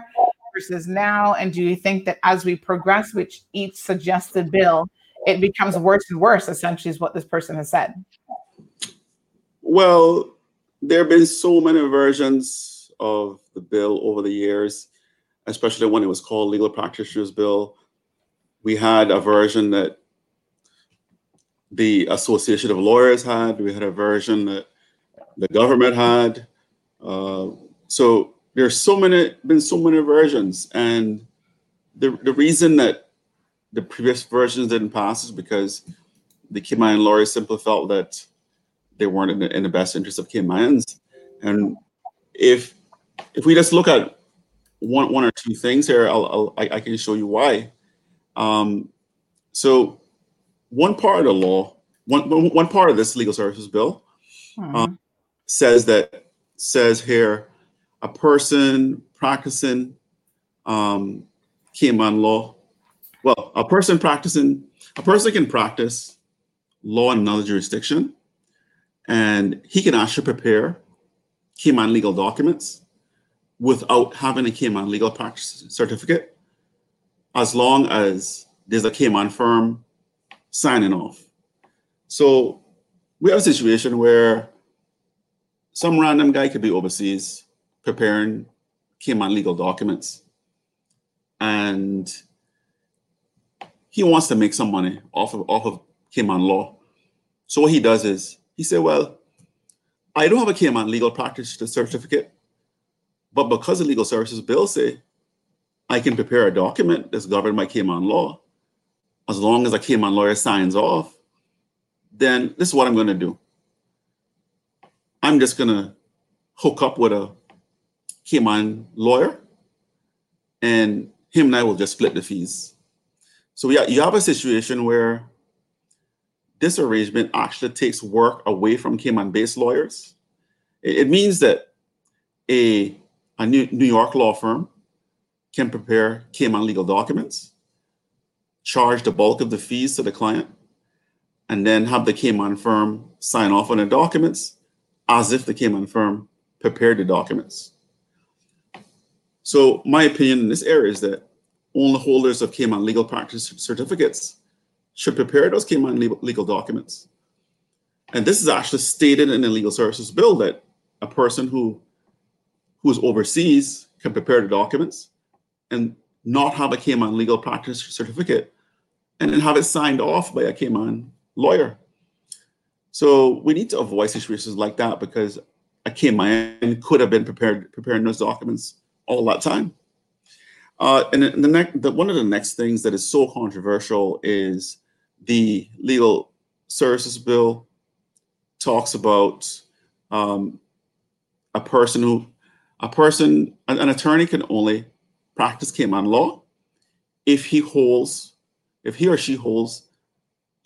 versus now? And do you think that as we progress with each suggested bill, it becomes worse and worse, essentially, is what this person has said? Well, there have been so many versions of the bill over the years, especially when it was called Legal Practitioners Bill. We had a version that the Association of Lawyers had. We had a version that the government had. Uh, so there's so many been so many versions, and the the reason that the previous versions didn't pass is because the Cayman lawyers simply felt that they weren't in the, in the best interest of Caymanians. And if if we just look at one one or two things here, I'll, I'll I, I can show you why. Um, so one part of the law, one one part of this legal services bill, hmm. um, says that says here a person practicing um, Cayman law. Well, a person practicing a person can practice law in another jurisdiction, and he can actually prepare Cayman legal documents without having a Cayman legal practice certificate, as long as there's a Cayman firm signing off. So we have a situation where some random guy could be overseas preparing Cayman legal documents and he wants to make some money off of off of Cayman law. So what he does is he said, Well, I don't have a Cayman legal practice certificate, but because the legal services bill say I can prepare a document that's governed by Cayman law, as long as a Cayman lawyer signs off, then this is what I'm going to do. I'm just going to hook up with a Cayman lawyer, and him and I will just split the fees. So yeah, you have a situation where this arrangement actually takes work away from Cayman-based lawyers. It, means that a, a New York law firm can prepare Cayman legal documents, charge the bulk of the fees to the client, and then have the Cayman firm sign off on the documents as if the Cayman firm prepared the documents. So my opinion in this area is that only holders of Cayman legal practice certificates should prepare those Cayman legal documents. And this is actually stated in the legal services bill that a person who who is overseas can prepare the documents and not have a Cayman legal practice certificate and then have it signed off by a Cayman lawyer. So we need to avoid situations like that because a Cayman could have been prepared preparing those documents all that time. Uh, and the next, the, one of the next things that is so controversial is the legal services bill talks about um, a person who, a person, an, an attorney can only practice Cayman law if he holds, if he or she holds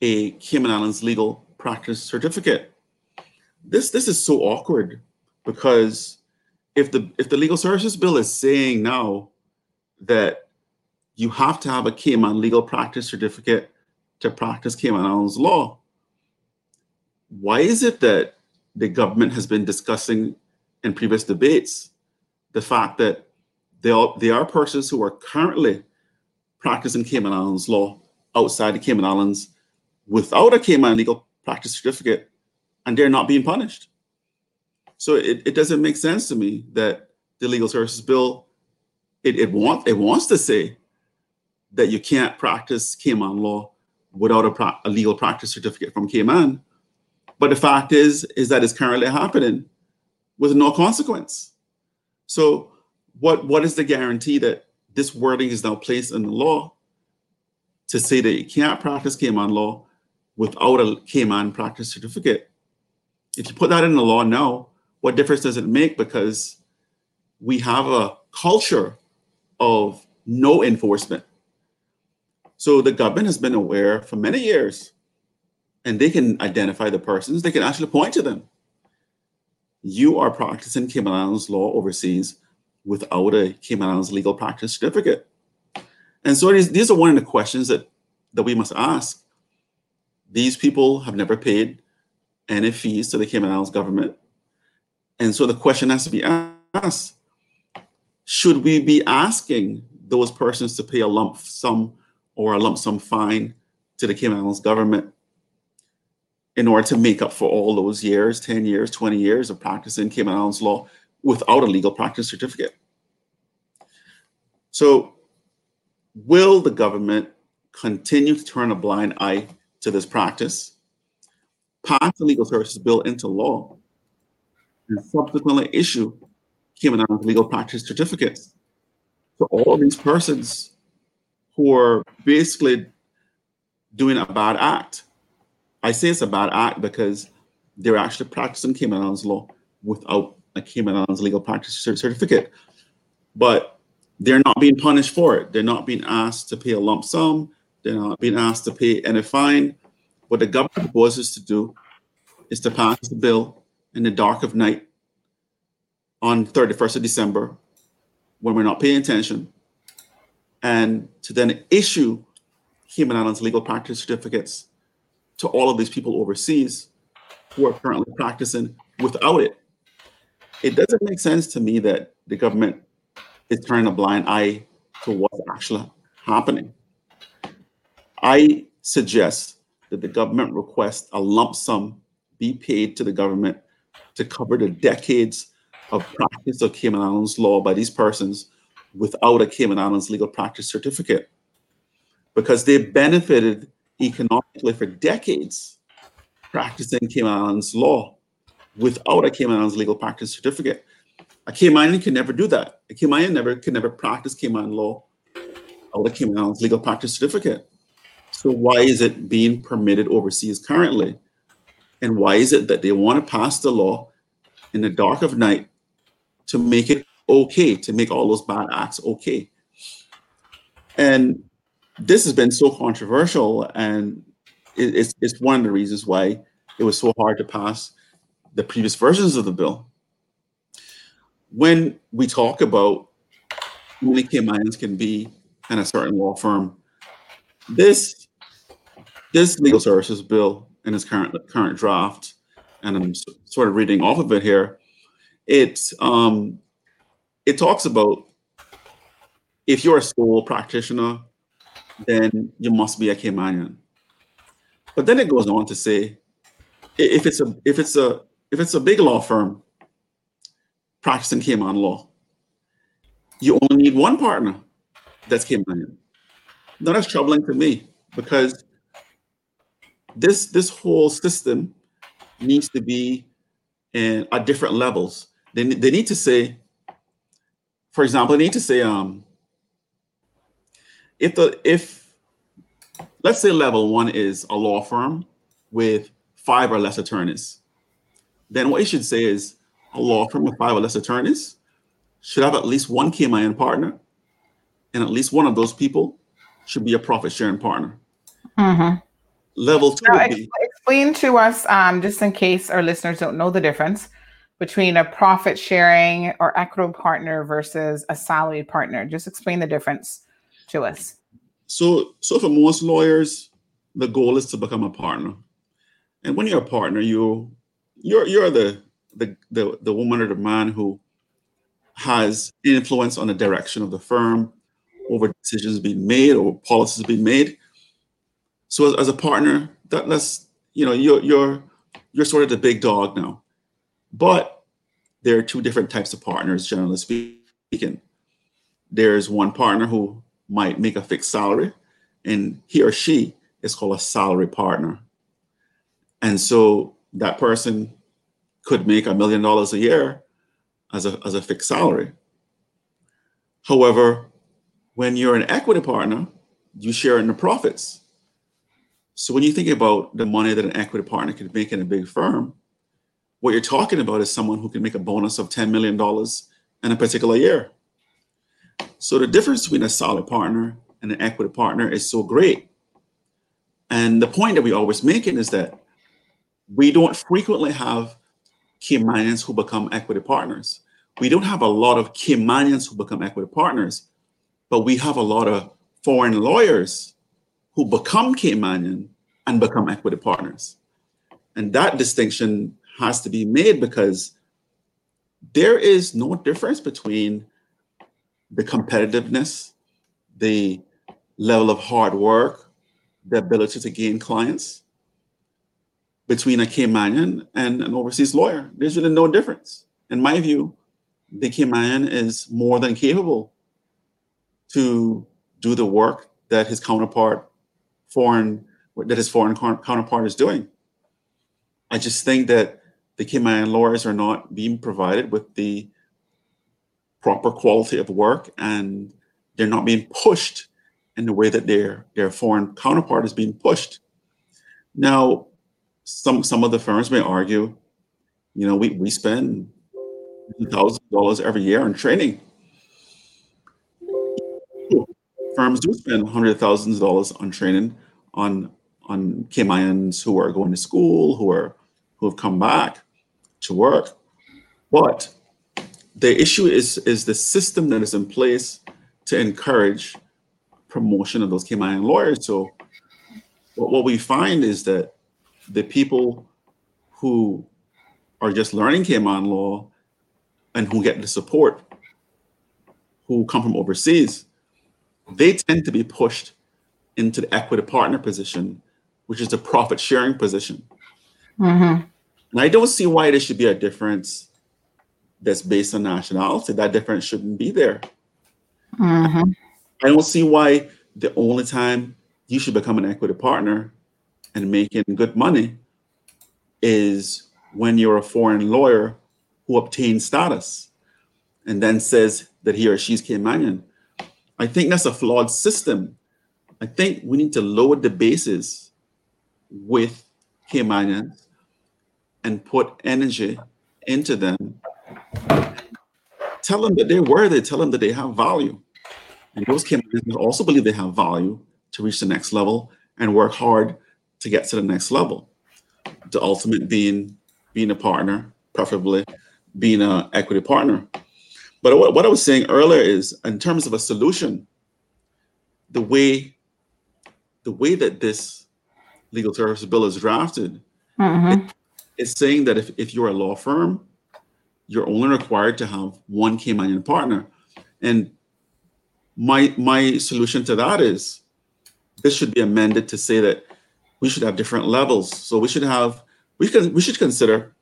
a Cayman Islands legal practice certificate. This this is so awkward because if the if the legal services bill is saying now that you have to have a Cayman legal practice certificate to practice Cayman Islands law, why is it that the government has been discussing in previous debates the fact that there are, are persons who are currently practicing Cayman Islands law outside the Cayman Islands without a Cayman legal practice certificate and they're not being punished. So it, it doesn't make sense to me that the legal services bill it, it wants it wants to say that you can't practice Cayman law without a, pro- a legal practice certificate from Cayman. But the fact is is that it's currently happening with no consequence. So, what what is the guarantee that this wording is now placed in the law to say that you can't practice Cayman law without a Cayman practice certificate? If you put that in the law now, what difference does it make? Because we have a culture of no enforcement. So the government has been aware for many years, and they can identify the persons, they can actually point to them. You are practicing Cayman Islands law overseas without a Cayman Islands legal practice certificate. And so these, these are one of the questions that, that we must ask. These people have never paid any fees to the Cayman Islands government. And so the question has to be asked should we be asking those persons to pay a lump sum or a lump sum fine to the Cayman Islands government in order to make up for all those years 10 years, 20 years of practicing Cayman Islands law without a legal practice certificate? So, will the government continue to turn a blind eye to this practice, pass the legal services bill into law, and subsequently issue Cayman Islands legal practice certificates to all these persons who are basically doing a bad act. I say it's a bad act because they're actually practicing Cayman Islands law without a Cayman Islands legal practice certificate. But they're not being punished for it. They're not being asked to pay a lump sum. They're not being asked to pay any fine. What the government proposes to do is to pass the bill in the dark of night on 31st of December when we're not paying attention and to then issue Cayman Islands legal practice certificates to all of these people overseas who are currently practicing without it. It doesn't make sense to me that the government is turning a blind eye to what's actually happening. I suggest that the government request a lump sum be paid to the government to cover the decades of practice of Cayman Islands law by these persons without a Cayman Islands legal practice certificate because they benefited economically for decades practicing Cayman Islands law without a Cayman Islands legal practice certificate. A Caymanian can never do that. A Caymanian never can never practice Cayman law without a Cayman Islands legal practice certificate. So why is it being permitted overseas currently? And why is it that they want to pass the law in the dark of night to make it okay, to make all those bad acts okay. And this has been so controversial, and it's, it's one of the reasons why it was so hard to pass the previous versions of the bill. When we talk about how many Caymanians can be in a certain law firm, this this legal services bill in its current current draft, and I'm sort of reading off of it here, it um, it talks about if you're a sole practitioner, then you must be a Caymanian. But then it goes on to say, if it's a if it's a if it's a big law firm practicing Cayman law, you only need one partner that's Caymanian. Now that's troubling to me because this this whole system needs to be in, at different levels. They, they need to say, for example, they need to say, um, if the if let's say level one is a law firm with five or less attorneys, then what you should say is a law firm with five or less attorneys should have at least one Cayman partner, and at least one of those people should be a profit sharing partner. Mm-hmm. Level two. Now, be, explain to us, um, just in case our listeners don't know the difference between a profit sharing or equitable partner versus a salaried partner. Just explain the difference to us. So, so for most lawyers, the goal is to become a partner. And when you're a partner, you you're you're the the the, the woman or the man who has influence on the direction of the firm over decisions being made or policies being made. So as, as a partner, that that's you know you're you're you're sort of the big dog now. But there are two different types of partners, generally speaking. There's one partner who might make a fixed salary, and he or she is called a salary partner. And so that person could make a million dollars a year, as a, as a fixed salary. However, when you're an equity partner, you share in the profits. So when you think about the money that an equity partner could make in a big firm, what you're talking about is someone who can make a bonus of $10 million in a particular year. So the difference between a solid partner and an equity partner is so great. And the point that we always making is that we don't frequently have Caymanians who become equity partners. We don't have a lot of Caymanians who become equity partners, but we have a lot of foreign lawyers who become Caymanian and become equity partners. And that distinction has to be made because there is no difference between the competitiveness, the level of hard work, the ability to gain clients between a Caymanian and an overseas lawyer. There's really no difference. In my view, the Caymanian is more than capable to do the work that his counterpart, foreign, that his foreign counterpart is doing. I just think that the Cayman lawyers are not being provided with the proper quality of work and they're not being pushed in the way that their their foreign counterpart is being pushed. Now, some some of the firms may argue, you know, we, we spend thousands of dollars every year on training. Firms do spend hundreds of thousands of dollars on training on on Caymanians who are going to school, who are who have come back to work. But the issue is is the system that is in place to encourage promotion of those Cayman lawyers. So what, what we find is that the people who are just learning Cayman law and who get the support, who come from overseas, they tend to be pushed into the equity partner position, which is the profit sharing position. Mm-hmm. And I don't see why there should be a difference that's based on nationality. That difference shouldn't be there. Mm-hmm. I don't see why the only time you should become an equity partner and making good money is when you're a foreign lawyer who obtains status and then says that he or she's Caymanian. I think that's a flawed system. I think we need to lower the bases with Caymanians and put energy into them. Tell them that they're worthy, tell them that they have value. And those campaigners also believe they have value to reach the next level and work hard to get to the next level. The ultimate being being a partner, preferably being an equity partner. But what, what I was saying earlier is in terms of a solution, the way the way that this legal service bill is drafted, mm-hmm. it, it's saying that if, if you're a law firm, you're only required to have one Caymanian partner. And my my solution to that is this should be amended to say that we should have different levels. So we should have we can we should consider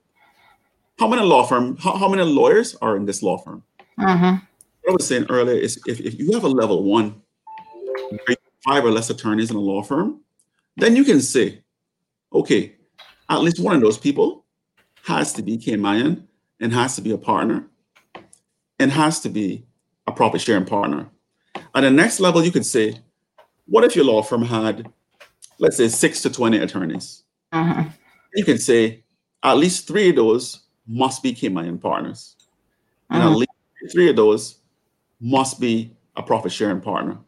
how many law firm how, how many lawyers are in this law firm. Mm-hmm. What I was saying earlier is if, if you have a level one, five or less attorneys in a law firm, then you can say, okay, at least one of those people has to be Cayman and has to be a partner and has to be a profit sharing partner. At the next level, you could say, what if your law firm had, let's say, six to 20 attorneys? Uh-huh. You can say, at least three of those must be Cayman partners. Uh-huh. And at uh-huh. least three of those must be a profit sharing partner.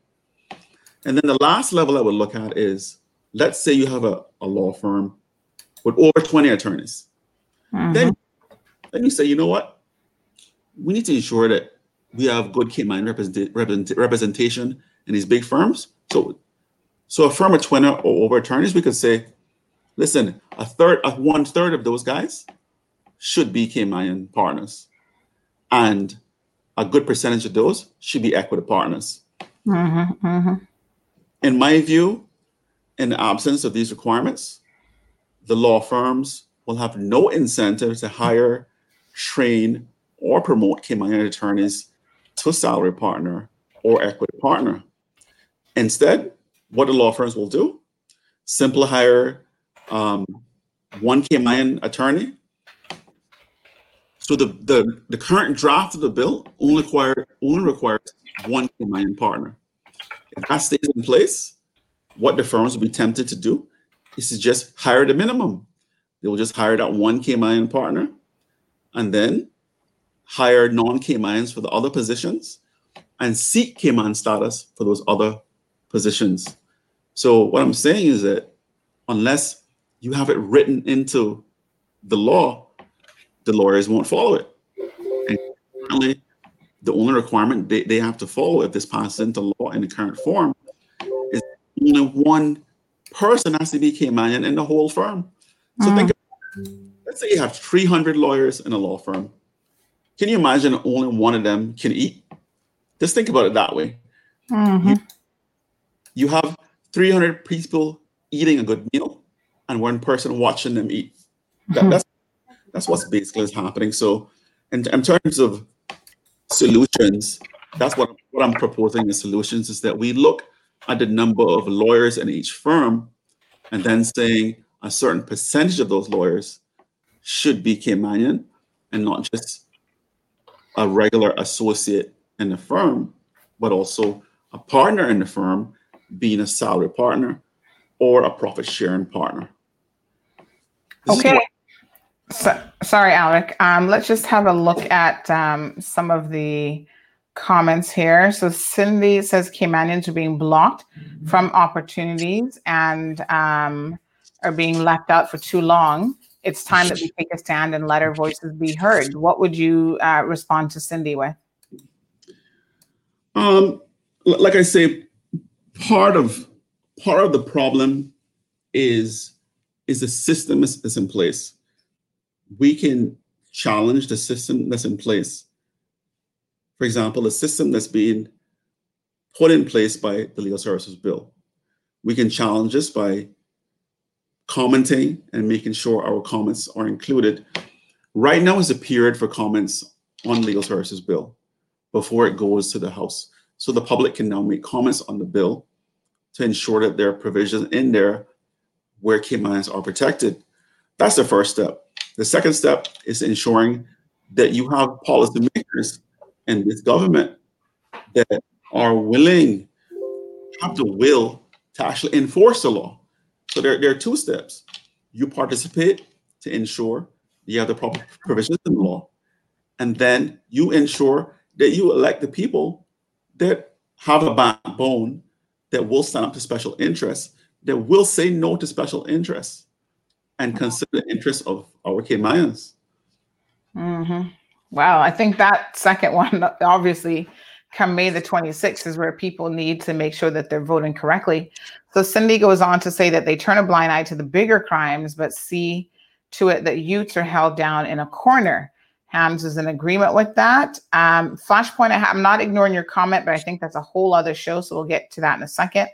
And then the last level I would look at is let's say you have a, a law firm with over 20 attorneys. Mm-hmm. Then, then you say, you know what? We need to ensure that we have good Cayman represent, represent, representation in these big firms. So, so a firm of 20 or over attorneys, we could say, listen, a third, a one third of those guys should be Cayman partners, and a good percentage of those should be equity partners. Mm-hmm, mm-hmm. In my view, in the absence of these requirements, the law firms will have no incentive to hire, train, or promote Cayman attorneys to salary partner or equity partner. Instead, what the law firms will do, simply hire um, one Cayman attorney, So the, the, the current draft of the bill only, require, only requires one Cayman partner. If that stays in place, what the firms will be tempted to do is to just hire the minimum. They will just hire that one Cayman partner and then hire non-Caymans for the other positions and seek Cayman status for those other positions. So what I'm saying is that unless you have it written into the law, the lawyers won't follow it. And currently, the only requirement they, they have to follow if this passes into law in the current form is only one person has to be Caymanian in the whole firm. So mm. think, let's say you have 300 lawyers in a law firm. Can you imagine only one of them can eat? Just think about it that way. Mm-hmm. You, you have 300 people eating a good meal and one person watching them eat. That, mm-hmm. that's that's what's basically is happening. So, in, in terms of solutions, that's what what I'm proposing as solutions is that we look at the number of lawyers in each firm, and then saying a certain percentage of those lawyers should be Caymanian and not just a regular associate in the firm, but also a partner in the firm, being a salary partner or a profit sharing partner. This okay. So, sorry, Alric. Um, let's just have a look at um, some of the comments here. So Cindy says Caymanians are being blocked from opportunities and um, are being left out for too long. It's time that we take a stand and let our voices be heard. What would you uh, respond to Cindy with? Um, like I say, part of part of the problem is is the system is, in place. We can challenge the system that's in place. For example, the system that's being put in place by the Legal Services Bill. We can challenge this by commenting and making sure our comments are included. Right now is a period for comments on Legal Services Bill before it goes to the House. So the public can now make comments on the bill to ensure that there are provisions in there where Caymanians are protected. That's the first step. The second step is ensuring that you have policymakers in this government that are willing, have the will to actually enforce the law. So there, there are two steps. You participate to ensure you have the proper provisions in the law, and then you ensure that you elect the people that have a backbone that will stand up to special interests, that will say no to special interests and consider the interests of our Caymanians. Mm-hmm. Wow, I think that second one, obviously, come May the 26th, is where people need to make sure that they're voting correctly. So Cindy goes on to say that they turn a blind eye to the bigger crimes, but see to it that youths are held down in a corner. Hams is in agreement with that. Um, Flashpoint, I am not ignoring your comment, but I think that's a whole other show, so we'll get to that in a second.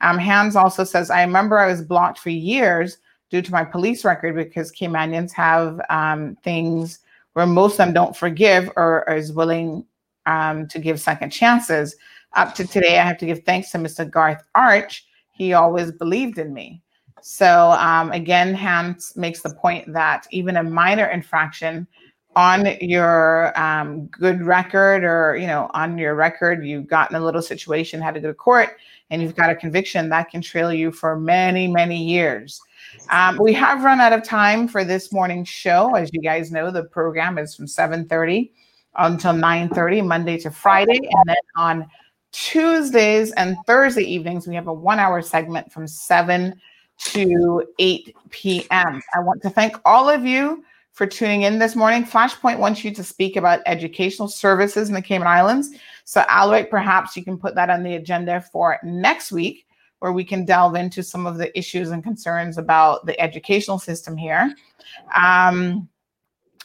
Um, Hams also says, I remember I was blocked for years due to my police record because Caymanians have um, things where most of them don't forgive or, or is willing um, to give second chances. Up to today, I have to give thanks to Mr. Garth Arch. He always believed in me. So um, again, Hans makes the point that even a minor infraction on your um, good record or you know on your record you've gotten a little situation had to go to court and you've got a conviction that can trail you for many many years. Um, we have run out of time for this morning's show. As you guys know the program is from 7.30 until 9.30 monday to friday and then on tuesdays and thursday evenings we have a one hour segment from 7 to 8 p.m i want to thank all of you for tuning in this morning. Flashpoint wants you to speak about educational services in the Cayman Islands. So, Alric, perhaps you can put that on the agenda for next week, where we can delve into some of the issues and concerns about the educational system here. Um,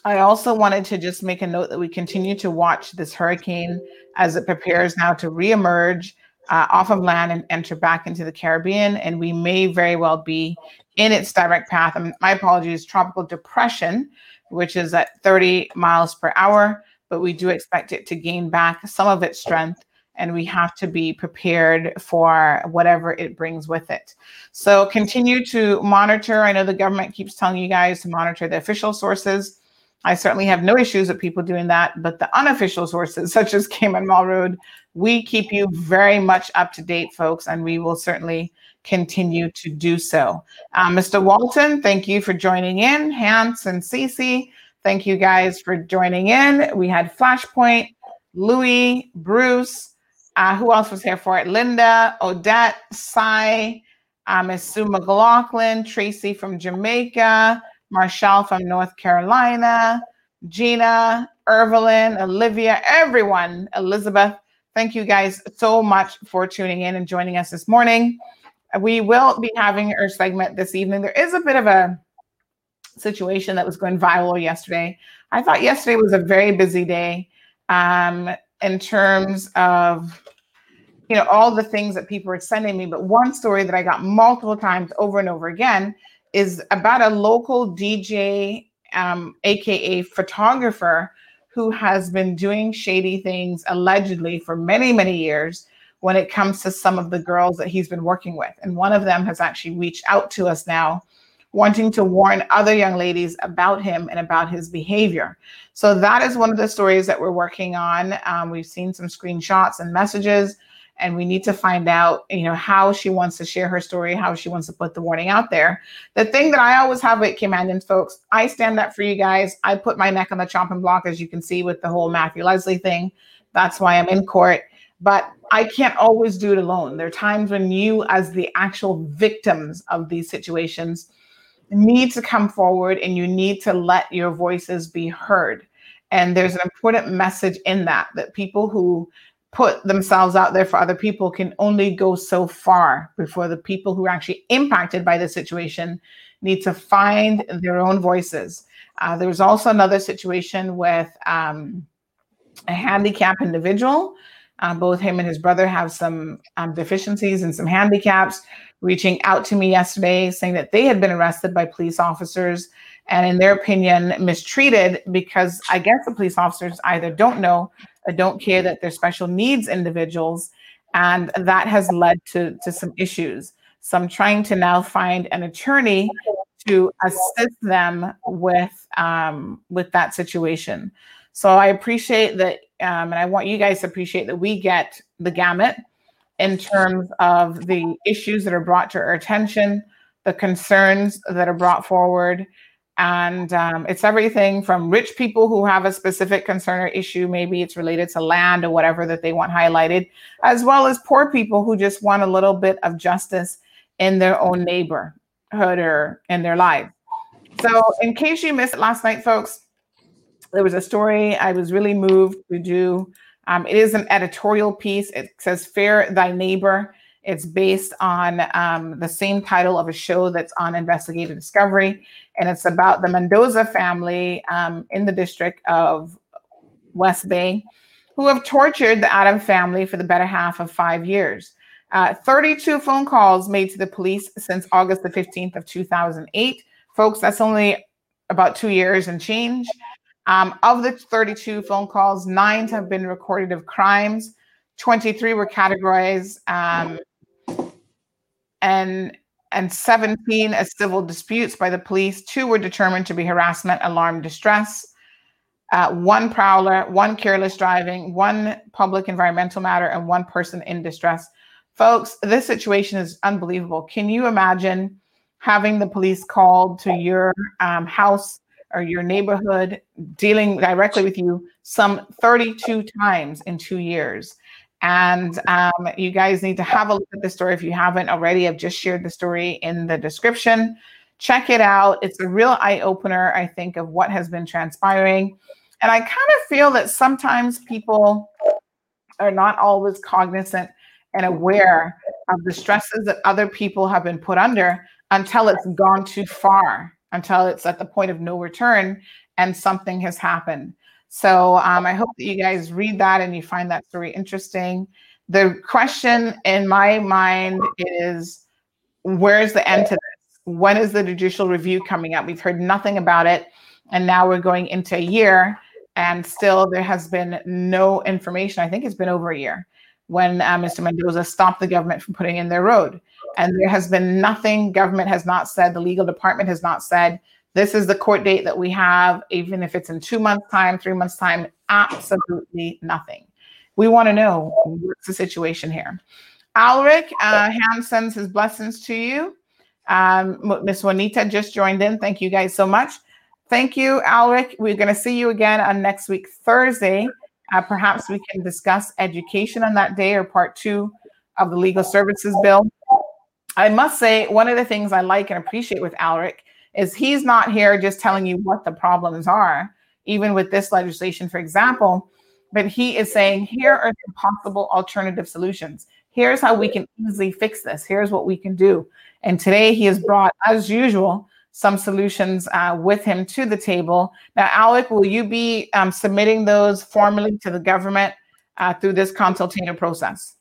I also wanted to just make a note that we continue to watch this hurricane as it prepares now to reemerge uh, off of land and enter back into the Caribbean. And we may very well be in its direct path. I mean, my apologies, tropical depression, which is at 30 miles per hour, but we do expect it to gain back some of its strength. And we have to be prepared for whatever it brings with it. So continue to monitor. I know the government keeps telling you guys to monitor the official sources. I certainly have no issues with people doing that, but the unofficial sources, such as Cayman Marl Road, we keep you very much up to date, folks, and we will certainly continue to do so. Uh, Mr. Walton, thank you for joining in. Hans and Cece, thank you guys for joining in. We had Flashpoint, Louis, Bruce. Uh, who else was here for it? Linda, Odette, Cy, uh, Miss Sue McLaughlin, Tracy from Jamaica, Marshall from North Carolina, Gina, Evelyn, Olivia, everyone, Elizabeth. Thank you guys so much for tuning in and joining us this morning. We will be having our segment this evening. There is a bit of a situation that was going viral yesterday. I thought yesterday was a very busy day um, in terms of you know all the things that people are sending me. But one story that I got multiple times over and over again is about a local DJ, um, aka photographer, who has been doing shady things allegedly for many, many years when it comes to some of the girls that he's been working with. And one of them has actually reached out to us now, wanting to warn other young ladies about him and about his behavior. So that is one of the stories that we're working on. Um, we've seen some screenshots and messages and we need to find out you know how she wants to share her story how she wants to put the warning out there the thing that i always have with Caymanians folks i stand up for you guys i put my neck on the chopping block as you can see with the whole matthew leslie thing that's why i'm in court but i can't always do it alone there are times when you as the actual victims of these situations need to come forward and you need to let your voices be heard and there's an important message in that that people who put themselves out there for other people can only go so far before the people who are actually impacted by the situation need to find their own voices. Uh, there was also another situation with um, a handicapped individual. Uh, both him and his brother have some um, deficiencies and some handicaps. Reaching out to me yesterday saying that they had been arrested by police officers and, in their opinion, mistreated because I guess the police officers either don't know or don't care that they're special needs individuals. And that has led to, to some issues. So I'm trying to now find an attorney to assist them with um, with that situation. So I appreciate that, um, and I want you guys to appreciate that we get the gamut in terms of the issues that are brought to our attention, the concerns that are brought forward, and um, it's everything from rich people who have a specific concern or issue, maybe it's related to land or whatever that they want highlighted, as well as poor people who just want a little bit of justice in their own neighborhood or in their life. So, in case you missed it last night, folks, there was a story I was really moved to do. Um, it is an editorial piece. It says, Fear Thy Neighbor. It's based on um, the same title of a show that's on Investigative Discovery, and it's about the Mendoza family um, in the district of West Bay who have tortured the Adam family for the better half of five years. Uh, 32 phone calls made to the police since August the 15th of 2008. Folks, that's only about two years and change. Um, of the 32 phone calls, nine have been recorded of crimes. 23 were categorized um, and and 17 as civil disputes by the police. Two were determined to be harassment, alarm, distress. Uh, one prowler, one careless driving, one public environmental matter, and one person in distress. Folks, this situation is unbelievable. Can you imagine having the police called to your um, house or your neighborhood, dealing directly with you some 32 times in two years? And um, you guys need to have a look at the story if you haven't already. I've just shared the story in the description. Check it out. It's a real eye opener, I think, of what has been transpiring. And I kind of feel that sometimes people are not always cognizant and aware of the stresses that other people have been put under until it's gone too far, until it's at the point of no return and something has happened. So um, I hope that you guys read that and you find that story interesting. The question in my mind is where's the end to this? When is the judicial review coming up? We've heard nothing about it. And now we're going into a year, and still there has been no information. I think it's been over a year when uh, Mr. Mendoza stopped the government from putting in their road. And there has been nothing, government has not said, the legal department has not said This is the court date that we have, even if it's in two months' time, three months' time, absolutely nothing. We want to know what's the situation here. Alric uh, Ham sends his blessings to you. Um, Miss Juanita just joined in. Thank you guys so much. Thank you, Alric. We're going to see you again on next week, Thursday. Uh, perhaps we can discuss education on that day or part two of the legal services bill. I must say, one of the things I like and appreciate with Alric is he's not here just telling you what the problems are, even with this legislation, for example, but he is saying, here are the possible alternative solutions. Here's how we can easily fix this. Here's what we can do. And today he has brought, as usual, some solutions uh, with him to the table. Now, Alric, will you be um, submitting those formally to the government uh, through this consultative process?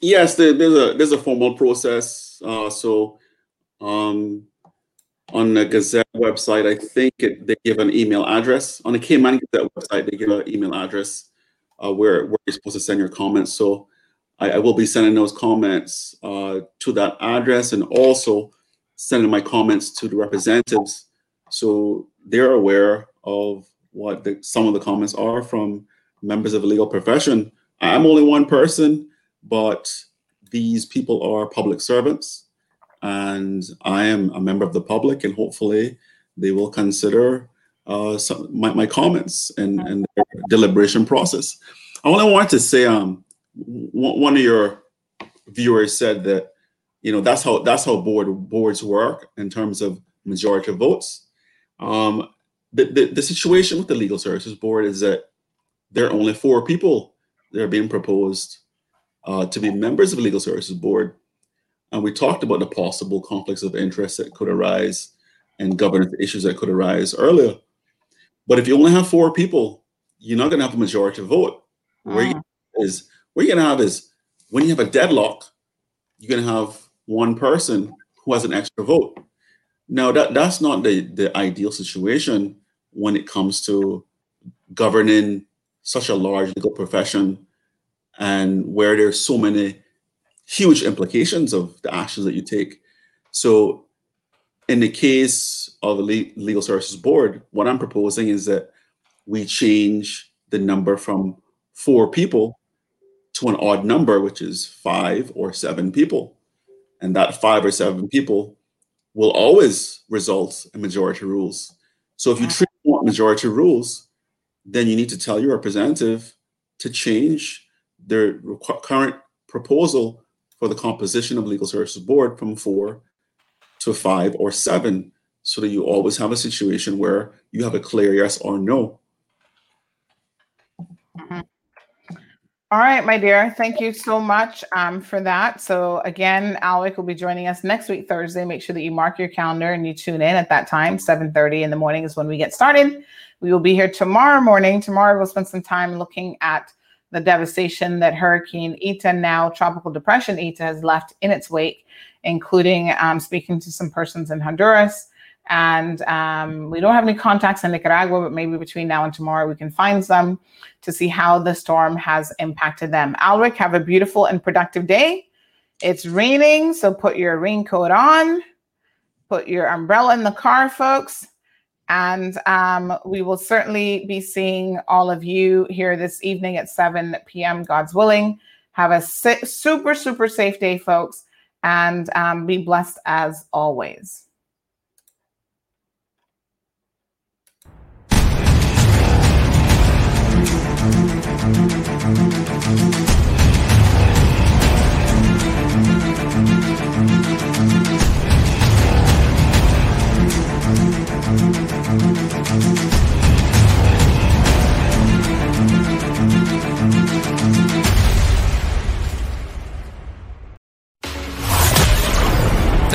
Yes, there, there's a there's a formal process. Uh, so, um, on the Gazette website, I think it, they give an email address. On the Cayman Gazette website, they give an email address uh, where where you're supposed to send your comments. So, I, I will be sending those comments uh, to that address, and also sending my comments to the representatives so they're aware of what the, some of the comments are from members of the legal profession. I'm only one person, but these people are public servants, and I am a member of the public, and hopefully they will consider uh, some, my, my comments and, and their deliberation process. I only wanted to say, um, one of your viewers said that you know that's how that's how board boards work in terms of majority of votes. Um, the, the, the situation with the legal services board is that there are only four people that are being proposed uh, to be members of the legal services board, and we talked about the possible conflicts of interest that could arise and governance issues that could arise earlier. But if you only have four people, you're not going to have a majority vote. Where you, ah. is where you're going to have is when you have a deadlock, you're going to have one person who has an extra vote. Now that that's not the, the ideal situation when it comes to governing such a large legal profession and where there's so many huge implications of the actions that you take. So in the case of the legal services board, what I'm proposing is that we change the number from four people to an odd number, which is five or seven people and that five or seven people will always result in majority rules. So if you truly want majority rules, then you need to tell your representative to change their current proposal for the composition of legal services board from four to five or seven so that you always have a situation where you have a clear yes or no. Mm-hmm. All right, my dear. Thank you so much um, for that. So again, Alric will be joining us next week, Thursday. Make sure that you mark your calendar and you tune in at that time. 7:30 in the morning is when we get started. We will be here tomorrow morning. Tomorrow we'll spend some time looking at the devastation that Hurricane Eta, now Tropical Depression Eta, has left in its wake, including um, speaking to some persons in Honduras and um, we don't have any contacts in Nicaragua, but maybe between now and tomorrow we can find some to see how the storm has impacted them. Alric, have a beautiful and productive day. It's raining, so put your raincoat on, put your umbrella in the car, folks. And um, we will certainly be seeing all of you here this evening at 7 p.m., God's willing. Have a super, super safe day, folks, and um, be blessed as always.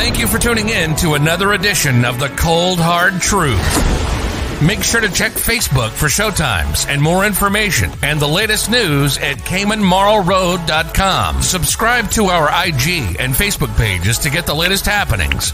Thank you for tuning in to another edition of The Cold Hard Truth. Make sure to check Facebook for showtimes and more information and the latest news at CaymanMarlRoad.com. Subscribe to our IG and Facebook pages to get the latest happenings.